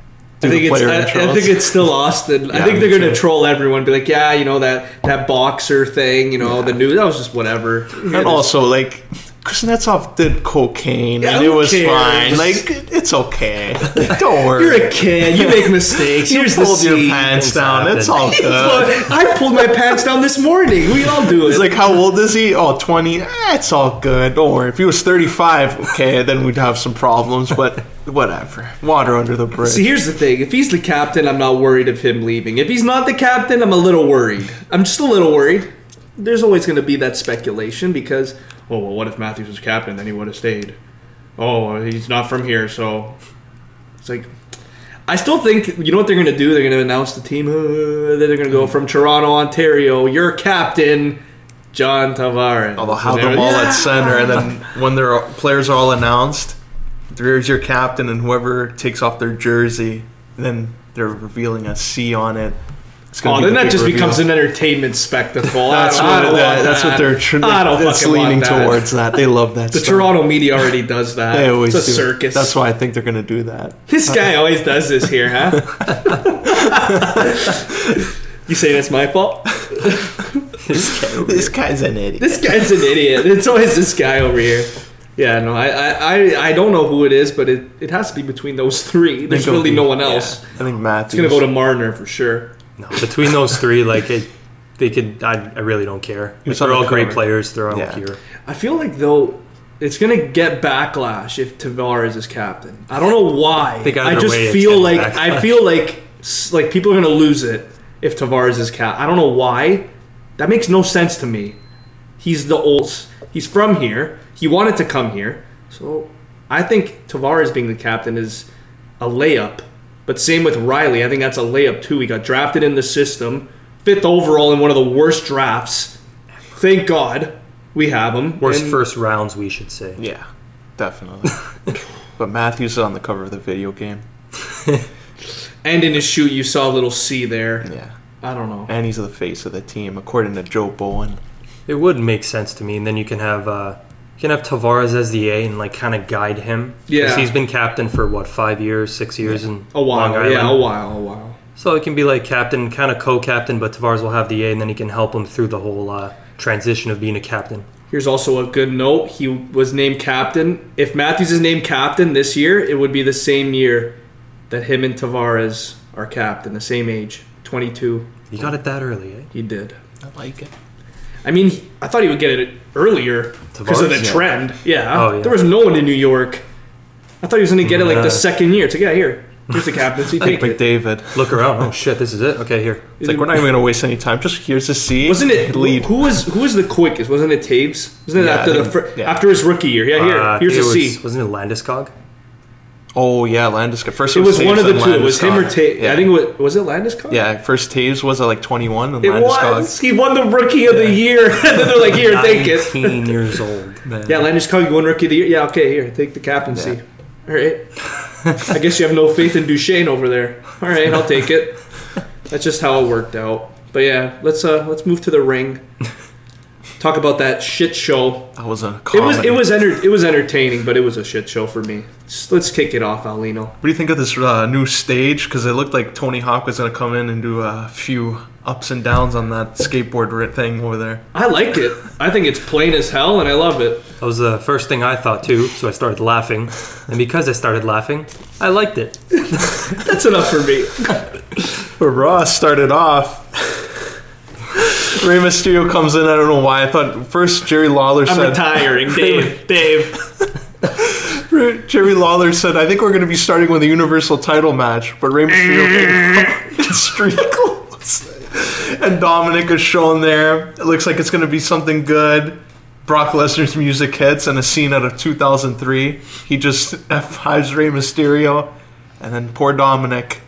Speaker 2: I think it's I, I think it's still Austin. I think they're gonna troll everyone, be like, yeah, you know that that boxer thing, you know,
Speaker 1: Yeah.
Speaker 2: the new that was just whatever.
Speaker 1: And also, like, Kuznetsov did cocaine
Speaker 2: Yeah,
Speaker 1: and it was
Speaker 2: cares?
Speaker 1: fine. Like it's okay. Don't worry.
Speaker 2: You're a kid. You make mistakes.
Speaker 1: you
Speaker 2: Here's the
Speaker 1: pulled your pants
Speaker 3: Things
Speaker 1: down.
Speaker 3: happen.
Speaker 1: It's all good.
Speaker 2: I pulled my pants down this morning. We all do it.
Speaker 1: He's like, how old is he? Oh, 20. Eh, it's all good. Don't worry. If he was 35, okay, then we'd have some problems, but whatever. Water under the bridge.
Speaker 2: See, here's the thing. If he's the captain, I'm not worried of him leaving. If he's not the captain, I'm a little worried. I'm just a little worried. There's always going to be that speculation because, oh, well, what if Matthews was captain? Then he would have stayed. Oh, he's not from here, so it's like. I still think you know what they're going to do. They're going to announce the team. Uh, then they're going to go from Toronto, Ontario. Your captain, John Tavares.
Speaker 1: They'll have them all
Speaker 2: they're-
Speaker 1: at center, and then when their players are all announced, there's your captain, and whoever takes off their jersey, then they're revealing a C on it. It's
Speaker 2: Oh, then that just
Speaker 1: reveal.
Speaker 2: becomes an entertainment spectacle.
Speaker 1: That's what,
Speaker 2: don't
Speaker 1: that, that's what they're tr-
Speaker 2: I don't
Speaker 1: that's leaning
Speaker 2: that.
Speaker 1: towards. That they love that.
Speaker 2: The
Speaker 1: stuff.
Speaker 2: Toronto media already does that.
Speaker 1: They always
Speaker 2: it's a
Speaker 1: do.
Speaker 2: circus.
Speaker 1: That's why I think they're gonna do that.
Speaker 2: This guy uh, always does this here, huh? you saying it's my fault?
Speaker 1: This guy's an idiot.
Speaker 2: This guy's an idiot. It's always this guy over here. Yeah, no, I, I, I, I don't know who it is, but it, it has to be between those three. There's really
Speaker 1: be-
Speaker 2: no one else.
Speaker 1: I think Matthews.
Speaker 2: It's gonna go to Marner for sure.
Speaker 3: No, between those three, like it, they could. I, I really don't care. Like, they're all great players. They're all
Speaker 1: Yeah.
Speaker 3: here.
Speaker 2: I feel like though it's gonna get backlash if Tavares is captain. I don't know why.
Speaker 3: think
Speaker 2: I
Speaker 3: either
Speaker 2: just
Speaker 3: way it's
Speaker 2: feel
Speaker 3: getting
Speaker 2: like I
Speaker 3: backlash.
Speaker 2: feel like s- like people are gonna lose it if Tavares is cap. I don't know why. That makes no sense to me. He's the old. He's from here. He wanted to come here, so I think Tavares being the captain is a layup. But same with Rielly. I think that's a layup too. He got drafted in the system, fifth overall in one of the worst drafts. Thank God we have him.
Speaker 3: Worst
Speaker 2: And-
Speaker 3: first rounds, we should say.
Speaker 1: Yeah, definitely. but Matthews is on the cover of the video game.
Speaker 2: And in his shoe, you saw a little C there.
Speaker 1: Yeah,
Speaker 2: I don't know.
Speaker 1: and he's the face of the team, according to Joe Bowen.
Speaker 3: It would make sense to me, and then you can have uh, you can have Tavares as the A and like kind of guide him.
Speaker 2: Yeah.
Speaker 3: he's been captain for what five years, six years in
Speaker 2: A while,
Speaker 3: Long Island.
Speaker 2: yeah, a while, a while.
Speaker 3: So it can be like captain, kind of co-captain, but Tavares will have the A, and then he can help him through the whole uh, transition of being a captain.
Speaker 2: Here's also a good note. He was named captain. If Matthews is named captain this year, it would be the same year that him and Tavares are captain, the same age, 22.
Speaker 3: You got it that early, eh?
Speaker 2: He did.
Speaker 1: I like it.
Speaker 2: I mean, I thought he would get it earlier because of the
Speaker 3: Yeah.
Speaker 2: trend. Yeah.
Speaker 3: Oh, yeah.
Speaker 2: There was no one in New York. I thought he was going to get it like the second year. It's like, yeah, here. Here's the captaincy.
Speaker 1: Like
Speaker 2: Take it.
Speaker 1: McDavid.
Speaker 3: Look around. Oh shit, this is it. Okay, here.
Speaker 1: It's like we're not even gonna waste any time. Just here's the C.
Speaker 2: Wasn't it
Speaker 1: lead?
Speaker 2: Who was who was the quickest? Wasn't it Toews? Wasn't it
Speaker 1: Yeah,
Speaker 2: after the fir-
Speaker 1: yeah.
Speaker 2: after his rookie year? Yeah, here.
Speaker 3: Uh,
Speaker 2: here's a
Speaker 3: was,
Speaker 2: C.
Speaker 3: Wasn't it Landeskog?
Speaker 1: Oh yeah, Landeskog. First
Speaker 2: It was
Speaker 1: Toews
Speaker 2: one of the
Speaker 1: and
Speaker 2: two. It was him or
Speaker 1: Landeskog.
Speaker 2: Toews.
Speaker 1: Yeah.
Speaker 2: I think it was, was it Landeskog?
Speaker 1: Yeah, first Toews was at like 21, and
Speaker 2: It
Speaker 1: Landeskog.
Speaker 2: was. He won the rookie of the year. and then they're like, here, take it.
Speaker 3: 19 years old. Man.
Speaker 2: Yeah, Landeskog, you won rookie of the year. Yeah, okay, here, take the captaincy. All right. I guess you have no faith in Duchesne over there. All right, I'll take it. That's just how it worked out. But yeah, let's uh let's move to the ring. Talk about that shit show.
Speaker 1: That was a
Speaker 2: It was it was enter- it was entertaining, but it was a shit show for me. Just, let's kick it off, Alino.
Speaker 1: What do you think of this uh, new stage? Because it looked like Tony Hawk was gonna come in and do a few ups and downs on that skateboard thing over there.
Speaker 2: I like it. I think it's plain as hell, and I love it.
Speaker 3: That was the first thing I thought too, so I started laughing. And because I started laughing, I liked it.
Speaker 2: That's enough for me.
Speaker 1: Where Ross started off. Rey Mysterio comes in. I don't know why. I thought first Jerry Lawler said
Speaker 2: I'm
Speaker 1: said.
Speaker 2: retiring, Dave. Dave.
Speaker 1: Jerry Lawler said, "I think we're going to be starting with a Universal Title match." But Rey Mysterio it's street clothes, and Dominic is shown there. It looks like it's going to be something good. Brock Lesnar's music hits, and a scene out of 2003. He just F5s Rey Mysterio, and then poor Dominic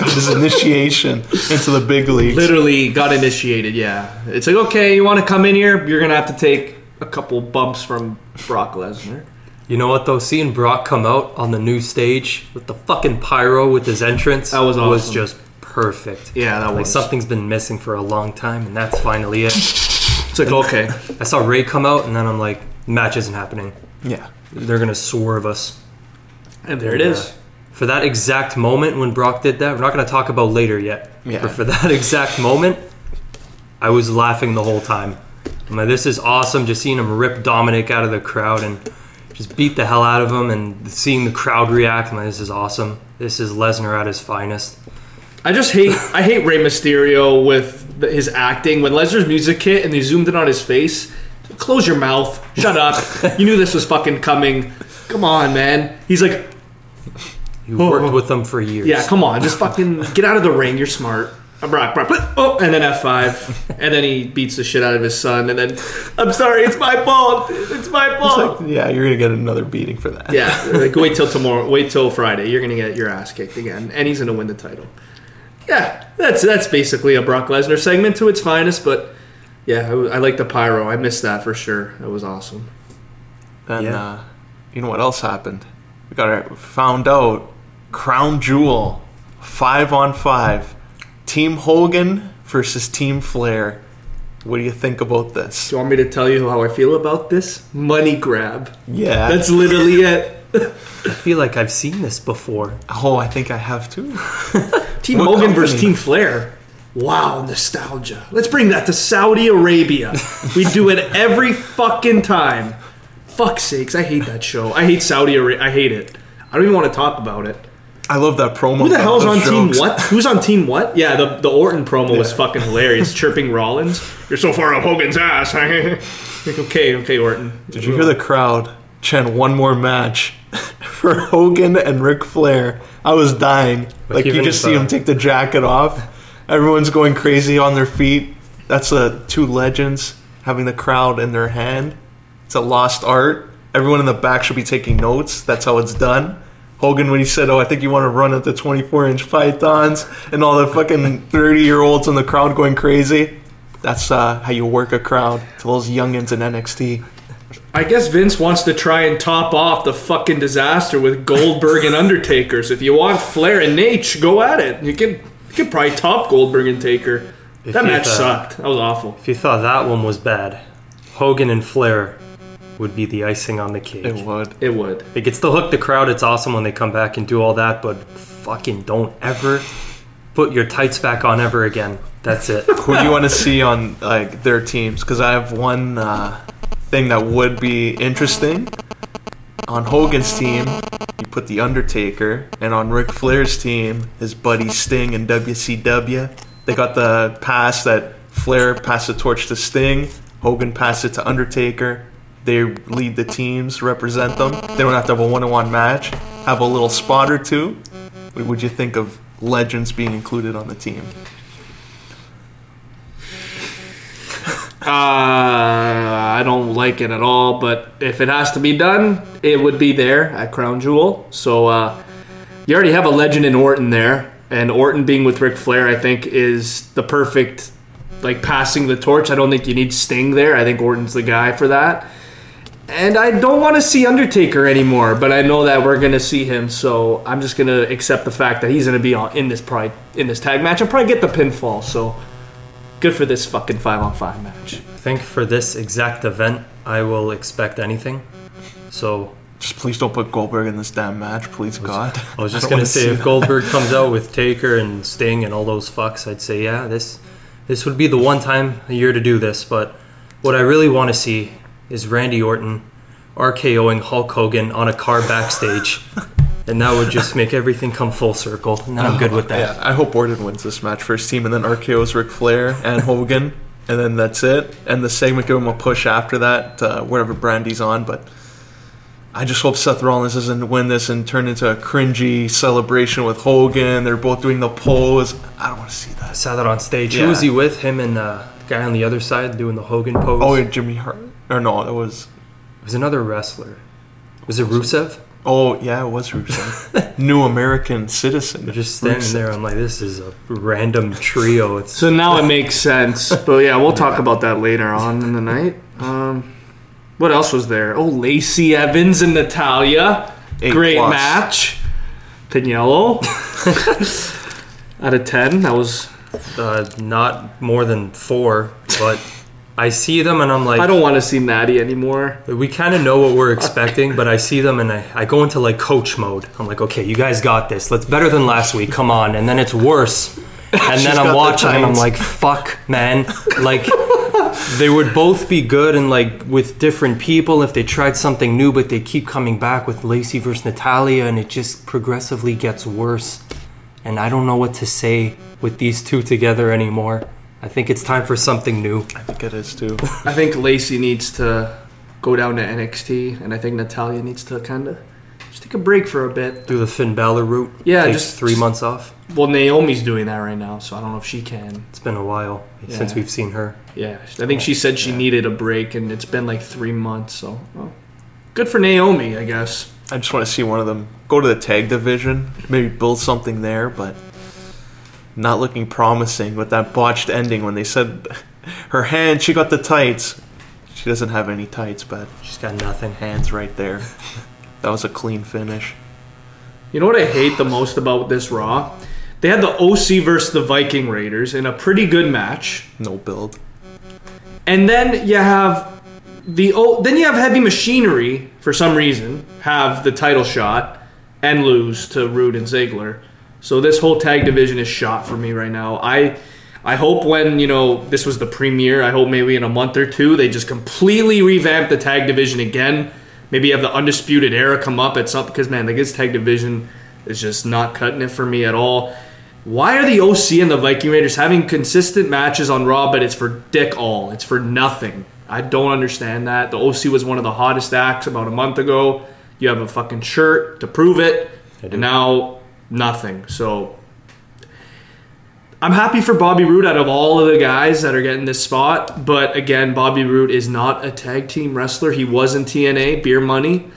Speaker 1: got his initiation into the big leagues.
Speaker 2: Literally got initiated. Yeah, it's like okay, you want to come in here? You're gonna have to take a couple bumps from Brock Lesnar.
Speaker 3: You know what though? Seeing Brock come out on the new stage with the fucking pyro with his entrance
Speaker 2: That was
Speaker 3: was just perfect.
Speaker 2: Yeah, that
Speaker 3: Like
Speaker 2: was
Speaker 3: something's been missing for a long time, and that's finally it.
Speaker 2: It's like okay,
Speaker 3: I saw Rey come out, and then I'm like, match isn't happening.
Speaker 1: Yeah.
Speaker 3: They're gonna swerve us.
Speaker 2: and there it is.
Speaker 3: For that exact moment when Brock did that, we're not gonna talk about later yet.
Speaker 1: Yeah.
Speaker 3: But for that exact moment, I was laughing the whole time. I'm like, this is awesome. Just seeing him rip Dominic out of the crowd and just beat the hell out of him, and seeing the crowd react. I'm like, this is awesome. This is Lesnar at his finest.
Speaker 2: I just hate I hate Rey Mysterio with his acting. When Lesnar's music hit and they zoomed in on his face, close your mouth, shut up. you knew this was fucking coming. Come on, man. He's like,
Speaker 3: You worked with them for years.
Speaker 2: yeah, come on, just fucking get out of the ring. You're smart. I'm Brock, Brock, oh, and then F5, and then he beats the shit out of his son, and then I'm sorry, it's my fault, it's my
Speaker 1: It's
Speaker 2: fault.
Speaker 1: like, yeah, you're gonna get another beating for that.
Speaker 2: Yeah, like wait till tomorrow. Wait till Friday. You're gonna get your ass kicked again, and he's gonna win the title. Yeah, that's that's basically a Brock Lesnar segment to its finest. But yeah, I, I like the pyro. I missed that for sure. That was awesome.
Speaker 1: Then
Speaker 3: Yeah.
Speaker 1: uh, you know what else happened? We got our, found out Crown Jewel five on five, Team Hogan versus Team Flair. What do you think about this?
Speaker 2: Do you want me to tell you how I feel about this? Money grab.
Speaker 1: Yeah.
Speaker 2: That's literally it.
Speaker 3: I feel like I've seen this before.
Speaker 1: oh, I think I have too.
Speaker 2: Team
Speaker 1: What
Speaker 2: Hogan
Speaker 1: company?
Speaker 2: versus Team Flair. Wow, nostalgia. Let's bring that to Saudi Arabia. we do it every fucking time. Fuck sakes, I hate that show. I hate Saudi Arabia. I hate it. I don't even want to talk about it.
Speaker 1: I love that promo.
Speaker 2: Who the hell's on
Speaker 1: those
Speaker 2: team what? Who's on team what? Yeah, the, the Orton promo was fucking hilarious. Chirping Rollins. You're so far up Hogan's ass. Like, okay, okay, Orton.
Speaker 1: Did you hear the crowd chant one more match for Hogan and Ric Flair? I was dying. like you just see him take the jacket off. Everyone's going crazy on their feet. That's the two legends having the crowd in their hand. It's a lost art. Everyone in the back should be taking notes. That's how it's done. Hogan, when he said, "Oh, I think you want to run at the 24-inch pythons," and all the fucking 30-year-olds in the crowd going crazy. That's uh, how you work a crowd to those youngins in NXT.
Speaker 2: I guess Vince wants to try and top off the fucking disaster with Goldberg and Undertakers. If you want Flair and Nate, go at it. You can you can probably top Goldberg and Taker.
Speaker 3: If
Speaker 2: that match
Speaker 3: thought-
Speaker 2: sucked. That was awful.
Speaker 3: If you thought that one was bad, Hogan and Flair would be the icing on the cake.
Speaker 1: It would.
Speaker 2: It would.
Speaker 3: It gets to hook the crowd. It's awesome when they come back and do all that, but fucking don't ever put your tights back on ever again. That's it.
Speaker 1: Who do you want to see on like their teams? Because I have one uh, thing that would be interesting. On Hogan's team, you put the Undertaker, and on Ric Flair's team, his buddy Sting and WCW. They got the pass that Flair passed the torch to Sting. Hogan passed it to Undertaker. They lead the teams, represent them. They don't have to have a one-on-one match. Have a little spot or two. What would you think of legends being included on the team?
Speaker 2: Uh, I don't like it at all, but if it has to be done, it would be there at Crown Jewel. So uh, you already have a legend in Orton there, and Orton being with Ric Flair, I think, is the perfect like passing the torch. I don't think you need Sting there. I think Orton's the guy for that. And I don't want to see Undertaker anymore, but I know that we're gonna see him, so I'm just gonna accept the fact that he's gonna be on in this probably in this tag match and probably get the pinfall. So good for this fucking five on five match.
Speaker 3: I think for this exact event, I will expect anything. So
Speaker 1: Just please don't put Goldberg in this damn match, please God.
Speaker 3: I was just
Speaker 1: don't
Speaker 3: gonna
Speaker 1: wanna
Speaker 3: say
Speaker 1: see
Speaker 3: if
Speaker 1: that.
Speaker 3: Goldberg comes out with Taker and Sting and all those fucks, I'd say yeah, this this would be the one time a year to do this. But what I really want to see is Randy Orton RKOing Hulk Hogan on a car backstage, and that would just make everything come full circle. And I'm good with that.
Speaker 1: Yeah, I hope Orton wins this match first team, and then RKO's Ric Flair and Hogan, and then that's it. And the segment give him a push after that, uh, wherever Brandy's on. But I just hope Seth Rollins doesn't win this and turn into a cringy celebration with Hogan. They're both doing the pose. I don't want to see
Speaker 3: I
Speaker 1: that.
Speaker 3: saw that on stage.
Speaker 1: Yeah.
Speaker 3: Who was he with? Him and uh, the guy on the other side doing the Hogan pose.
Speaker 1: Oh, and Jimmy Hart. Or no, it was.
Speaker 3: It was another wrestler. Was it Rusev?
Speaker 1: Oh, yeah, it was Rusev. New American citizen.
Speaker 3: They're just standing
Speaker 1: Rusev.
Speaker 3: there. I'm like, this is a random trio. It's
Speaker 2: So now it makes sense. But yeah, we'll talk about that later on in the night. Um, what else was there? Oh, Lacey Evans and Natalya.
Speaker 1: Eight
Speaker 2: Great
Speaker 1: plus.
Speaker 2: match. Pinello. Out of 10. That was.
Speaker 3: uh, not more than four, but I see them and I'm like,
Speaker 2: I don't want to see Maddie anymore.
Speaker 3: we kind of know what we're expecting, but I see them and I, I go into like coach mode. I'm like, okay, you guys got this. Let's better than last week. Come on. And then it's worse. And then I'm watching and I'm like, fuck, man. Like, they would both be good and like with different people if they tried something new, but they keep coming back with Lacey versus Natalya, and it just progressively gets worse. And I don't know what to say with these two together anymore. I think it's time for something new.
Speaker 1: I think it is too.
Speaker 2: I think Lacey needs to go down to NXT, and I think Natalya needs to kind of just take a break for a bit.
Speaker 3: Do the Finn Balor route.
Speaker 2: Yeah,
Speaker 3: Take
Speaker 2: just-
Speaker 3: three
Speaker 2: just-
Speaker 3: months off.
Speaker 2: Well, Naomi's doing that right now, so I don't know if she can.
Speaker 3: It's been a while since we've seen her.
Speaker 2: Yeah, I think she said she needed a break, and it's been like three months. So, well, good for Naomi, I guess.
Speaker 1: I just want to see one of them go to the tag division, maybe build something there, but not looking promising with that botched ending when they said her hand, she got the tights. She doesn't have any tights, but
Speaker 3: She's got nothing.
Speaker 1: hands right there. That was a clean finish.
Speaker 2: You know what I hate the most about this Raw? They had the OC versus the Viking Raiders in a pretty good match,
Speaker 1: No build.
Speaker 2: and then you have the O. Then you have Heavy Machinery for some reason have the title shot and lose to Roode and Ziggler. So this whole tag division is shot for me right now. I I hope when you know this was the premiere. I hope maybe in a month or two they just completely revamp the tag division again. Maybe have the undisputed era come up at some because man, like this tag division is just not cutting it for me at all. Why are the OC and the Viking Raiders having consistent matches on Raw, but it's for dick all? It's for nothing. I don't understand that. The OC was one of the hottest acts about a month ago. You have a fucking shirt to prove it, and now nothing. So I'm happy for Bobby Roode out of all of the guys that are getting this spot. But again, Bobby Roode is not a tag team wrestler. He was in TNA, Beer Money,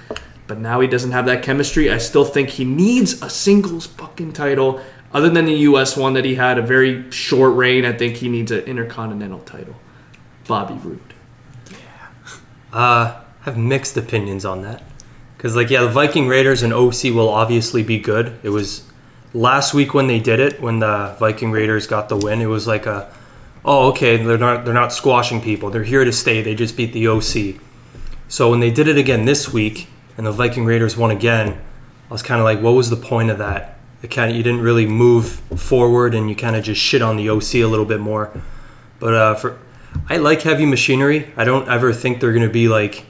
Speaker 2: but now he doesn't have that chemistry. I still think he needs a singles fucking title. Other than the US one that he had a very short reign, I think he needs an intercontinental title. Bobby Roode. Yeah.
Speaker 3: Uh, I have mixed opinions on that. Because, like, yeah, the Viking Raiders and OC will obviously be good. It was last week when they did it, when the Viking Raiders got the win. It was like a, oh, okay, they're not they're not squashing people. They're here to stay. They just beat the OC. So when they did it again this week, and the Viking Raiders won again, I was kind of like, what was the point of that? It kind of you didn't really move forward, and you kind of just shit on the OC a little bit more. But uh, for I like heavy machinery. I don't ever think they're gonna be like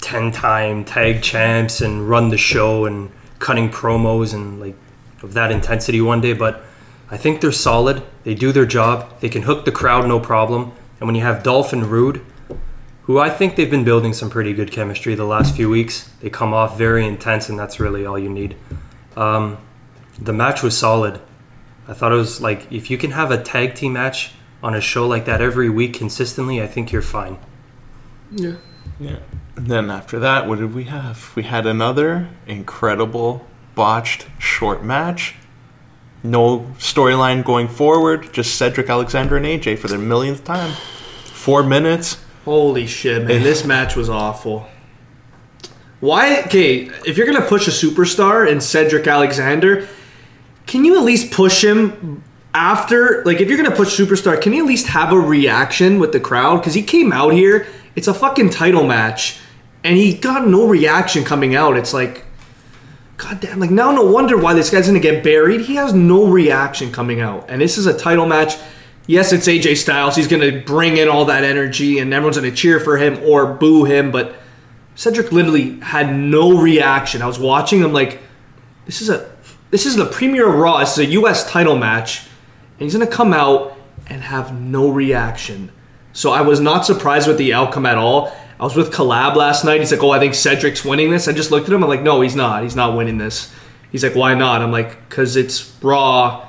Speaker 3: ten time tag champs and run the show and cutting promos and like of that intensity one day, but I think they're solid. They do their job. They can hook the crowd no problem. And when you have Dolphin Roode, who I think they've been building some pretty good chemistry the last few weeks, they come off very intense, and that's really all you need. Um, the match was solid. I thought it was like if you can have a tag team match on a show like that every week consistently, I think you're fine.
Speaker 2: Yeah.
Speaker 1: Yeah. And then after that, what did we have? We had another incredible botched short match. No storyline going forward, just Cedric Alexander and AJ for their millionth time. Four minutes.
Speaker 2: Holy shit, man. Eh. This match was awful. Why? Okay, if you're going to push a superstar in Cedric Alexander, can you at least push him after? Like, if you're going to push superstar, can you at least have a reaction with the crowd? Because he came out here, it's a fucking title match, and he got no reaction coming out. It's like, God damn, like, now no wonder why this guy's to get buried. He has no reaction coming out. And this is a title match. Yes, it's AJ Styles. He's to bring in all that energy, and everyone's to cheer for him or boo him, but. Cedric literally had no reaction. I was watching him like, this is a this is the premier of Raw. This is a U.S. title match, and he's gonna come out and have no reaction. So I was not surprised with the outcome at all. I was with Collab last night. He's like, "Oh, I think Cedric's winning this." I just looked at him. I'm like, "No, he's not. He's not winning this." He's like, "Why not?" I'm like, "Cause it's Raw.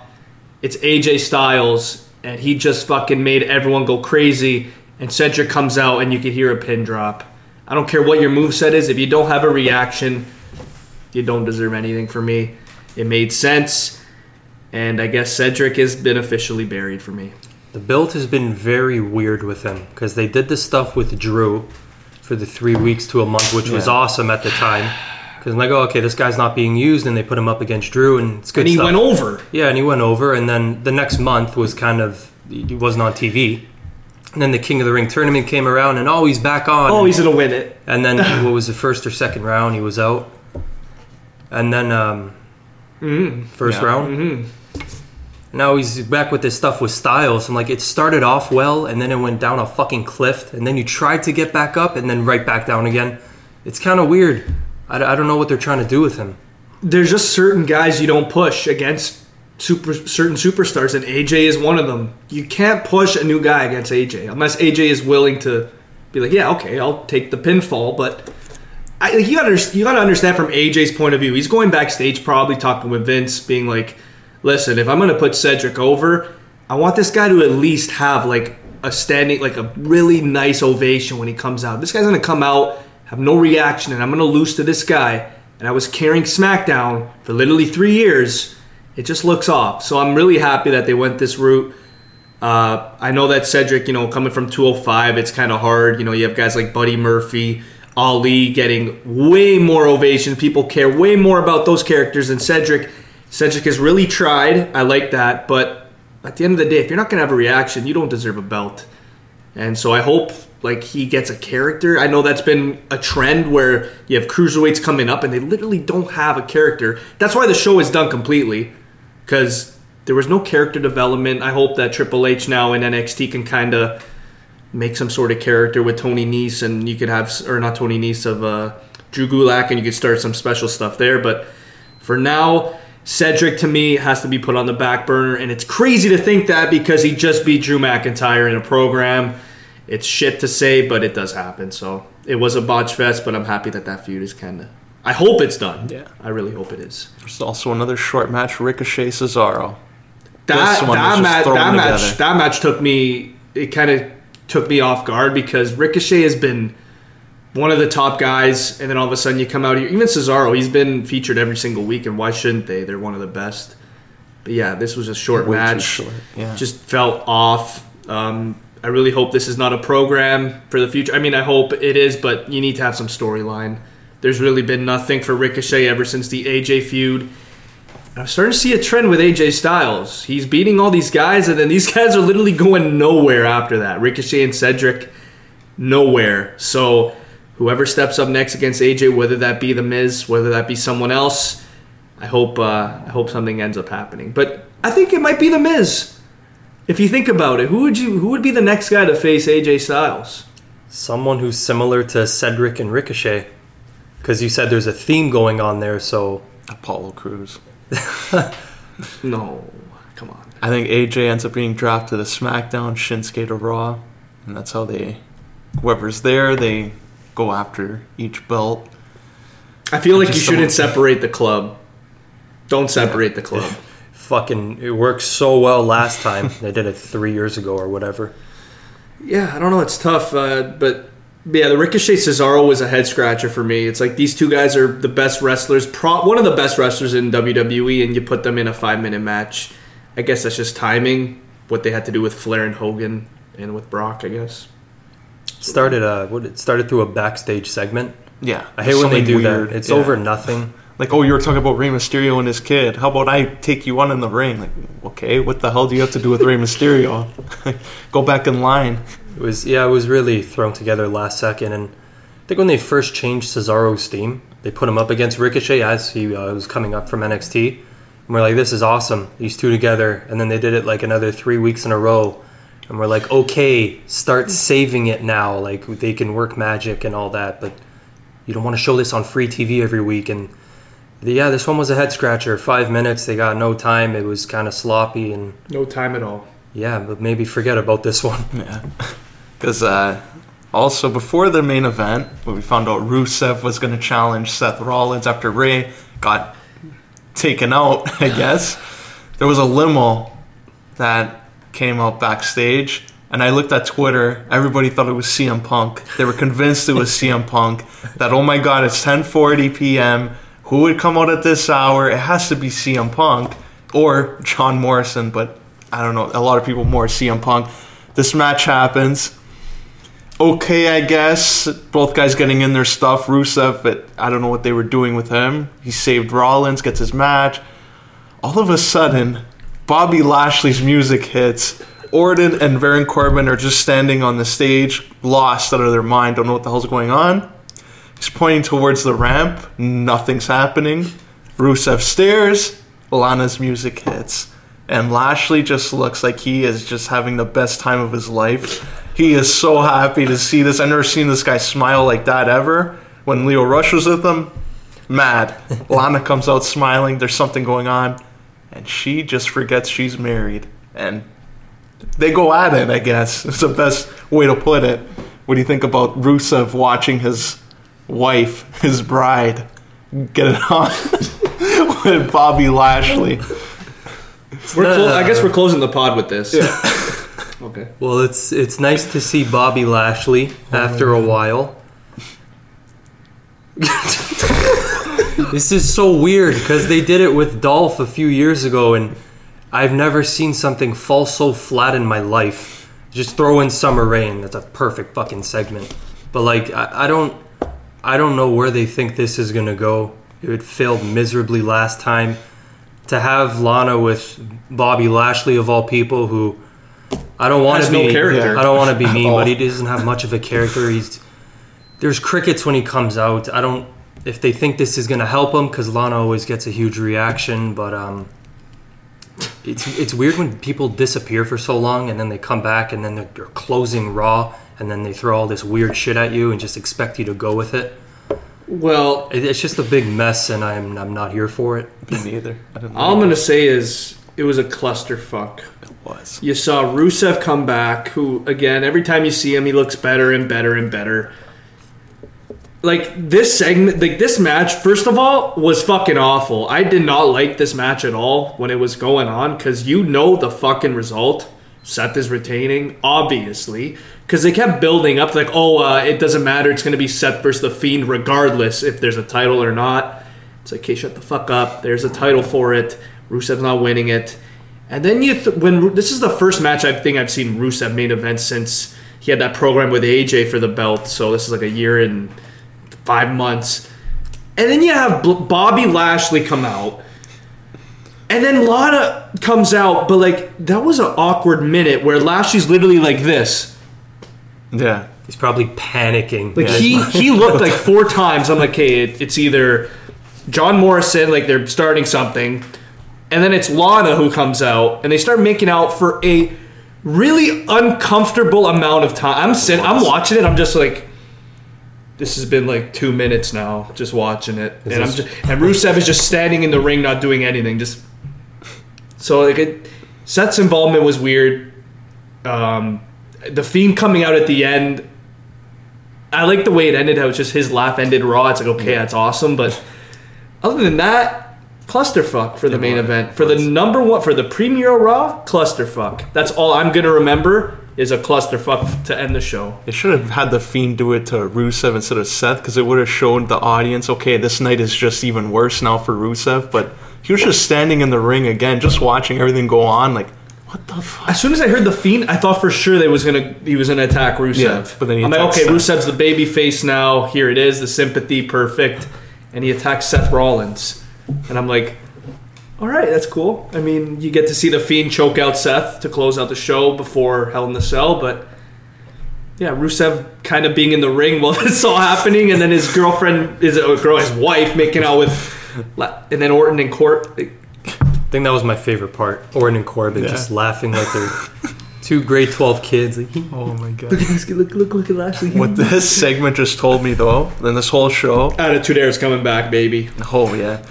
Speaker 2: It's AJ Styles, and he just fucking made everyone go crazy." And Cedric comes out, and you could hear a pin drop. I don't care what your moveset is. If you don't have a reaction, you don't deserve anything for me. It made sense, and I guess Cedric has been officially buried for me.
Speaker 3: The build has been very weird with him because they did this stuff with Drew for the three weeks to a month, which was awesome at the time. Because I'm like, oh, okay, this guy's not being used, and they put him up against Drew, and it's good
Speaker 2: And he
Speaker 3: stuff.
Speaker 2: went over.
Speaker 3: Yeah, and he went over, and then the next month was kind of he wasn't on TV. And then the King of the Ring tournament came around, and oh, he's back on.
Speaker 2: Oh, he's gonna win it.
Speaker 3: And then what was the first or second round? He was out. And then um,
Speaker 2: Mm-hmm.
Speaker 3: first
Speaker 1: Yeah.
Speaker 3: round. Now he's back with this stuff with Styles. I'm like, it started off well, and then it went down a fucking cliff, and then you tried to get back up, and then right back down again. It's kind of weird. I, I don't know what they're trying to do with him.
Speaker 2: There's just certain guys you don't push against super certain superstars, and AJ is one of them. You can't push a new guy against AJ unless AJ is willing to be like, yeah, okay, I'll take the pinfall, but. I, you gotta you gotta understand from AJ's point of view. He's going backstage, probably talking with Vince, being like, "Listen, if I'm gonna put Cedric over, I want this guy to at least have like a standing, like a really nice ovation when he comes out. This guy's gonna come out, have no reaction, and I'm gonna lose to this guy. And I was carrying SmackDown for literally three years. It just looks off. So I'm really happy that they went this route. Uh, I know that Cedric, you know, coming from 205, it's kind of hard. You know, you have guys like Buddy Murphy, Ali getting way more ovation. People care way more about those characters than Cedric. Cedric has really tried. I like that. But at the end of the day, if you're not going to have a reaction, you don't deserve a belt. And so I hope like he gets a character. I know that's been a trend where you have cruiserweights coming up and they literally don't have a character. That's why the show is done completely because there was no character development. I hope that Triple H now in NXT can kind of make some sort of character with Tony Nese, and you could have, or not Tony Nese, of uh, Drew Gulak, and you could start some special stuff there. But for now, Cedric to me has to be put on the back burner, and it's crazy to think that because he just beat Drew McIntyre in a program. It's shit to say, but it does happen. So it was a botch fest, but I'm happy that that feud is kind of. I hope it's done.
Speaker 1: Yeah.
Speaker 2: I really hope it is.
Speaker 1: There's also another short match: Ricochet Cesaro.
Speaker 2: That that match that match
Speaker 1: together.
Speaker 2: that match took me. It kind of took me off guard because Ricochet has been one of the top guys, and then all of a sudden you come out here. Even Cesaro, he's been featured every single week, and why shouldn't they? They're one of the best. But yeah, this was a short
Speaker 1: Way
Speaker 2: match.
Speaker 1: short, yeah.
Speaker 2: Just felt off. Um, I really hope this is not a program for the future. I mean, I hope it is, but you need to have some storyline. There's really been nothing for Ricochet ever since the AJ feud. I'm starting to see a trend with AJ Styles. He's beating all these guys, and then these guys are literally going nowhere after that. Ricochet and Cedric, nowhere. So, whoever steps up next against AJ, whether that be the Miz, whether that be someone else, I hope uh, I hope something ends up happening. But I think it might be the Miz. If you think about it, who would you who would be the next guy to face AJ Styles?
Speaker 3: Someone who's similar to Cedric and Ricochet. Because you said there's a theme going on there, so
Speaker 1: Apollo Crews.
Speaker 2: No, come on.
Speaker 1: I think AJ ends up being drafted to SmackDown, Shinsuke to Raw, and that's how they, whoever's there, they go after each belt.
Speaker 2: I feel like you shouldn't separate the club. Don't separate the club.
Speaker 3: fucking it worked so well last time. they did it three years ago or whatever.
Speaker 2: Yeah, I don't know. It's tough, uh, but yeah, the Ricochet Cesaro was a head scratcher for me. It's like these two guys are the best wrestlers, pro- one of the best wrestlers in WWE, and you put them in a five minute match. I guess that's just timing. What they had to do with Flair and Hogan and with Brock, I guess.
Speaker 3: Started uh what it started through a backstage segment.
Speaker 1: Yeah.
Speaker 3: I hate when they do
Speaker 1: weird,
Speaker 3: that. It's
Speaker 1: yeah.
Speaker 3: over nothing.
Speaker 1: Like, oh, you were talking about Rey Mysterio and his kid. How about I take you on in the ring? Like, okay, what the hell do you have to do with Rey Mysterio? Go back in line.
Speaker 3: It was yeah, it was really thrown together last second, and I think when they first changed Cesaro's theme, they put him up against Ricochet as he uh, was coming up from NXT, and we're like, this is awesome, these two together, and then they did it like another three weeks in a row, and we're like, okay, start saving it now, like they can work magic and all that, but you don't want to show this on free TV every week, and yeah, this one was a head scratcher. Five minutes, they got no time. It was kind of sloppy, and
Speaker 2: No time at all.
Speaker 3: yeah, but maybe forget about this one.
Speaker 1: Yeah. Because uh, also, before the main event, when we found out Rusev was going to challenge Seth Rollins after Rey got taken out, I guess, there was a limo that came out backstage. And I looked at Twitter. Everybody thought it was CM Punk. They were convinced it was CM Punk. That oh my god, it's 10:40 p.m. Who would come out at this hour? It has to be CM Punk or John Morrison. But I don't know. A lot of people more CM Punk. This match happens. Okay, I guess both guys getting in their stuff. Rusev, but I don't know what they were doing with him. He saved Rollins, gets his match. All of a sudden, Bobby Lashley's music hits. Orton and Baron Corbin are just standing on the stage, lost out of their mind, don't know what the hell's going on. He's pointing towards the ramp, nothing's happening. Rusev stares, Lana's music hits. and Lashley just looks like he is just having the best time of his life. He is so happy to see this. I've never seen this guy smile like that ever. When Lio Rush was with him, mad. Lana comes out smiling. There's something going on, and she just forgets she's married, and they go at it. I guess it's the best way to put it. What do you think about Rusev watching his wife, his bride, get it on with Bobby Lashley?
Speaker 2: We're clo- I guess we're uh, closing the pod with this. okay.
Speaker 3: Well, it's it's nice to see Bobby Lashley after a while. this is so weird because they did it with Dolph a few years ago, and I've never seen something fall so flat in my life. Just throw in Summer Rae. That's a perfect fucking segment. But like, I, I don't, I don't know where they think this is gonna go. It failed miserably last time. To have Lana with Bobby Lashley of all people, who I don't want to
Speaker 2: no
Speaker 3: be.
Speaker 2: character.
Speaker 3: I don't want to be mean, but he doesn't have much of a character. He's there's crickets when he comes out. I don't if they think this is gonna help them, because Lana always gets a huge reaction, but um, it's it's weird when people disappear for so long and then they come back and then they're, they're closing Raw and then they throw all this weird shit at you and just expect you to go with it.
Speaker 2: Well,
Speaker 3: It- It's just a big mess, and I'm I'm not here for it.
Speaker 1: Me neither.
Speaker 2: All I'm gonna say is it was a clusterfuck.
Speaker 1: it was.
Speaker 2: You saw Rusev come back, who again, every time you see him, he looks better and better and better. Like this segment, like this match, first of all, was fucking awful. I did not like this match at all when it was going on because you know the fucking result. Seth is retaining, obviously, because they kept building up like, oh, uh, it doesn't matter. It's going to be Seth versus the Fiend, regardless if there's a title or not. It's like, okay, shut the fuck up. There's a title for it. Rusev's not winning it. And then you, th- when this is the first match I think I've seen Rusev main event since he had that program with AJ for the belt. So this is like a year and five months. And then you have Bobby Lashley come out. And then Lana comes out, but like that was an awkward minute where Lashley's literally like this.
Speaker 1: Yeah.
Speaker 3: He's probably panicking.
Speaker 2: Like
Speaker 3: Yeah,
Speaker 2: he he looked like four times. I'm like, okay, it, it's either John Morrison, like they're starting something, and then it's Lana who comes out, and they start making out for a really uncomfortable amount of time. I'm sitting, I'm watching it. I'm just like, this has been like two minutes now, just watching it, and I'm just and Rusev is just standing in the ring, not doing anything, just so like it. Seth's involvement was weird. Um, the Fiend coming out at the end. I like the way it ended. How it's just his laugh ended Raw. It's like okay, that's awesome. But other than that, clusterfuck for the main event for the number one for the premier Raw. Clusterfuck. That's all I'm gonna remember is a clusterfuck to end the show.
Speaker 1: They should have had the Fiend do it to Rusev instead of Seth because it would have shown the audience, okay, this night is just even worse now for Rusev. But he was just standing in the ring again, just watching everything go on. Like, what the fuck?
Speaker 2: As soon as I heard the Fiend, I thought for sure they was gonna he was gonna attack Rusev.
Speaker 1: Yeah, but then he
Speaker 2: I'm like, okay,
Speaker 1: Seth.
Speaker 2: Rusev's the baby face now. Here it is, the sympathy, perfect, and he attacks Seth Rollins, and I'm like, all right, that's cool. I mean, you get to see the Fiend choke out Seth to close out the show before Hell in the Cell, but yeah, Rusev kind of being in the ring while this all happening, and then his girlfriend is a uh, girl, his wife, making out with, and then Orton and Court.
Speaker 3: I think that was my favorite part. Orton and Corbin
Speaker 1: Yeah.
Speaker 3: just laughing like they're two grade 12 kids. Like,
Speaker 1: Oh my god.
Speaker 2: Look, look, look look at Lashley.
Speaker 1: what this segment just told me, though, then this whole show,
Speaker 2: Attitude Era is coming back, baby.
Speaker 1: oh yeah,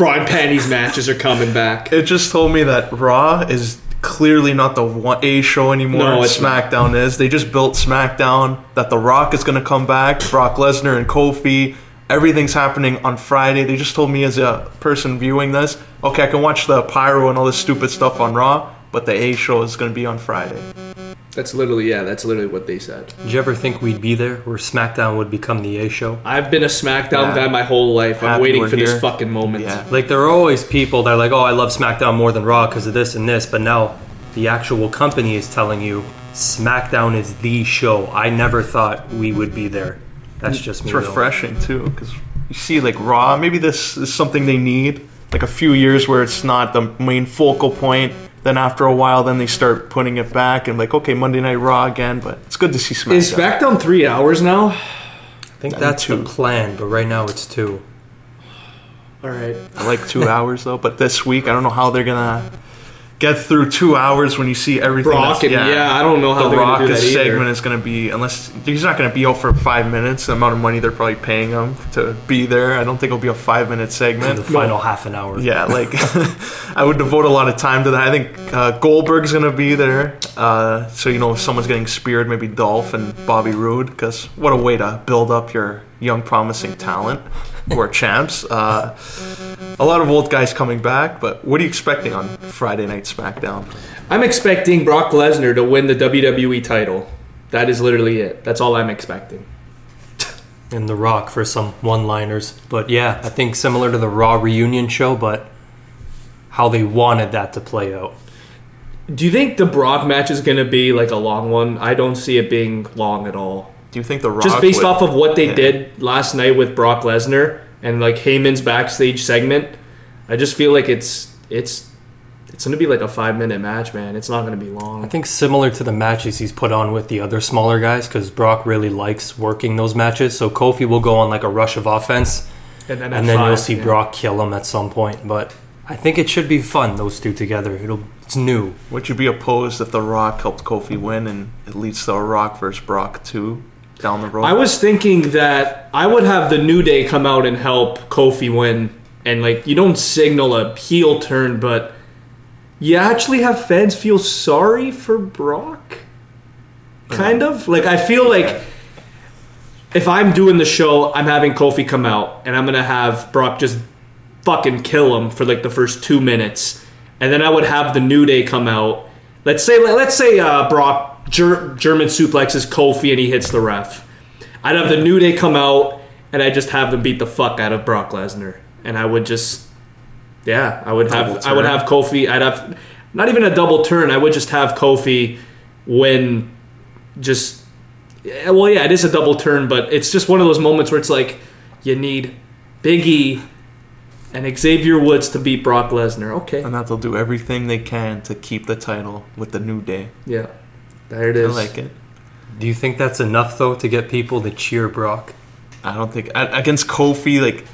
Speaker 2: Bra and panties matches are coming back.
Speaker 1: it just told me that Raw is clearly not the one A show anymore.
Speaker 2: No.
Speaker 1: SmackDown is. They just built SmackDown. That The Rock is going to come back. Brock Lesnar and Kofi. Everything's happening on Friday. They just told me as a person viewing this, okay, I can watch the pyro and all this stupid stuff on Raw, but the A show is going to be on Friday.
Speaker 2: That's literally yeah. That's literally what they said.
Speaker 3: did you ever think we'd be there where SmackDown would become the A show?
Speaker 2: I've been a SmackDown
Speaker 1: Yeah.
Speaker 2: guy my whole life. I'm
Speaker 1: Happy
Speaker 2: waiting
Speaker 1: we're
Speaker 2: for this fucking moment.
Speaker 1: Yeah.
Speaker 3: Like, there are always people that are like, oh, I love SmackDown more than Raw because of this and this, but now the actual company is telling you SmackDown is the show. I never thought we would be there. That's just me.
Speaker 1: It's
Speaker 3: though.
Speaker 1: refreshing too, because you see, like Raw. Maybe this is something they need, like a few years where it's not the main focal point. Then after a while, then they start putting it back and like, okay, Monday Night Raw again. But it's good to see SmackDown.
Speaker 2: Is SmackDown three hours now?
Speaker 3: I think that's the
Speaker 1: two.
Speaker 3: plan, but right now it's two.
Speaker 2: All right.
Speaker 1: I like two hours though, but this week I don't know how they're gonna get through two hours when you see everything.
Speaker 2: Brock
Speaker 1: that's-
Speaker 2: and yeah. I don't know how
Speaker 1: the Rock
Speaker 2: gonna do that either.
Speaker 1: segment is going to be unless he's not going to be out for five minutes. The amount of money they're probably paying him to be there, I don't think it'll be a five minute segment.
Speaker 3: the
Speaker 1: segment.
Speaker 3: final half an hour.
Speaker 1: Yeah, like I would devote a lot of time to that. I think uh, Goldberg's going to be there, uh, so you know if someone's getting speared, maybe Dolph and Bobby Roode, because what a way to build up your young promising talent who are champs. Uh, a lot of old guys coming back, but what are you expecting on Friday Night SmackDown?
Speaker 2: I'm expecting Brock Lesnar to win the WWE title. That is literally it. That's all I'm expecting.
Speaker 3: and The Rock for some one-liners. But yeah, I think similar to the Raw reunion show, but how they wanted that to play out.
Speaker 2: Do you think the Brock match is going to be like a long one? I don't see it being long at all.
Speaker 1: Do you think the Rock
Speaker 2: Just based
Speaker 1: would-
Speaker 2: off of what they
Speaker 1: Yeah.
Speaker 2: did last night with Brock Lesnar and like Heyman's backstage segment, I just feel like it's it's it's going to be like a five minute match, man. It's not going to be long.
Speaker 3: I think similar to the matches he's put on with the other smaller guys, because Brock really likes working those matches. So Kofi will go on like a rush of offense,
Speaker 2: And then,
Speaker 3: and then you'll see Brock kill him at some point. But I think it should be fun those two together. It'll it's new.
Speaker 1: Would you be opposed if The Rock helped Kofi win and it leads to a Rock versus Brock 2 down the road?
Speaker 2: I was thinking that I would have the New Day come out and help Kofi win, and like you don't signal a heel turn, but you actually have fans feel sorry for Brock. Kind of like I feel like if I'm doing the show, I'm having Kofi come out, and I'm gonna have Brock just fucking kill him for like the first two minutes, and then I would have the New Day come out. Let's say let's say uh, Brock Ger- German suplexes Kofi and he hits the ref. I'd have the New Day come out and I just have them beat the fuck out of Brock Lesnar, and I would just yeah, I would have
Speaker 1: Double
Speaker 2: I would have Kofi. I'd have not even a double turn. I would just have Kofi win. Just yeah, well, yeah, it is a double turn, but it's just one of those moments where it's like you need Biggie and Xavier Woods to beat Brock Lesnar. Okay,
Speaker 1: and that they'll do everything they can to keep the title with the New Day.
Speaker 2: yeah, there it
Speaker 1: I like it.
Speaker 3: Do you think that's enough though to get people to cheer Brock?
Speaker 1: I don't think against Kofi, like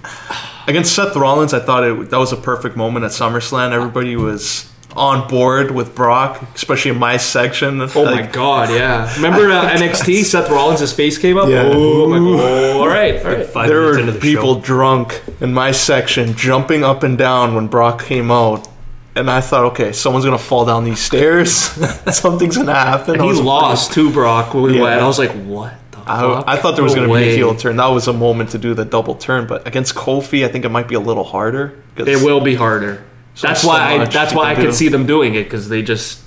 Speaker 1: against Seth Rollins, I thought it that was a perfect moment at SummerSlam. Everybody was on board with Brock, especially in my section.
Speaker 2: Oh my god, yeah. Remember uh, NXT? Seth Rollins' face came up.
Speaker 1: Yeah.
Speaker 2: Oh, I'm like, oh, all right, all right.
Speaker 3: Five
Speaker 1: There were
Speaker 3: the
Speaker 1: people
Speaker 3: show.
Speaker 1: drunk in my section jumping up and down when Brock came out. And I thought, okay, someone's gonna fall down these stairs. Something's gonna happen.
Speaker 2: And he lost to Brock when we
Speaker 1: Yeah.
Speaker 2: went. I was like, what the?
Speaker 1: I, I thought there was going to be a heel turn. That was a moment to do the double turn, but against Kofi, I think it might be a little harder.
Speaker 2: It will be harder.
Speaker 1: So
Speaker 2: that's
Speaker 1: so
Speaker 2: why. I,
Speaker 1: much
Speaker 2: that's why I
Speaker 1: do.
Speaker 2: see them doing it because they just.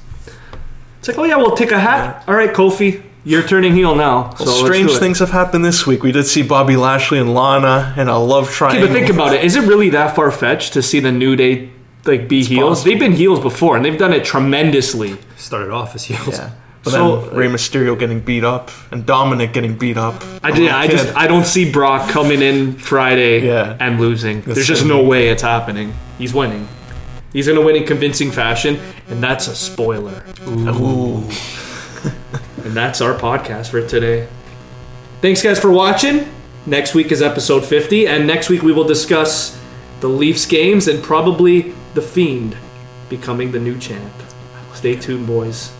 Speaker 2: It's like, oh yeah, we'll take a hat. All right, Kofi, you're turning heel now. So
Speaker 1: Well,
Speaker 2: let's
Speaker 1: strange things have happened this week. We did see Bobby Lashley and Lana and a love
Speaker 2: Okay,
Speaker 1: triangle.
Speaker 2: but think about it. Is it really that far fetched to see the New Day like be heels?
Speaker 1: possible.
Speaker 2: They've been heels before, and they've done it tremendously.
Speaker 3: Started off as heels.
Speaker 1: Yeah. But
Speaker 2: So,
Speaker 1: then Rey Mysterio getting beat up and Dominik getting beat up.
Speaker 2: I did. I just. I don't see Brock coming in Friday
Speaker 1: Yeah.
Speaker 2: and losing. There's just no way it's happening. He's winning. He's gonna win in convincing fashion, and that's a spoiler.
Speaker 1: Ooh.
Speaker 2: And that's our podcast for today. Thanks, guys, for watching. Next week is episode 50, and next week we will discuss the Leafs games and probably the Fiend becoming the new champ. Stay tuned, boys.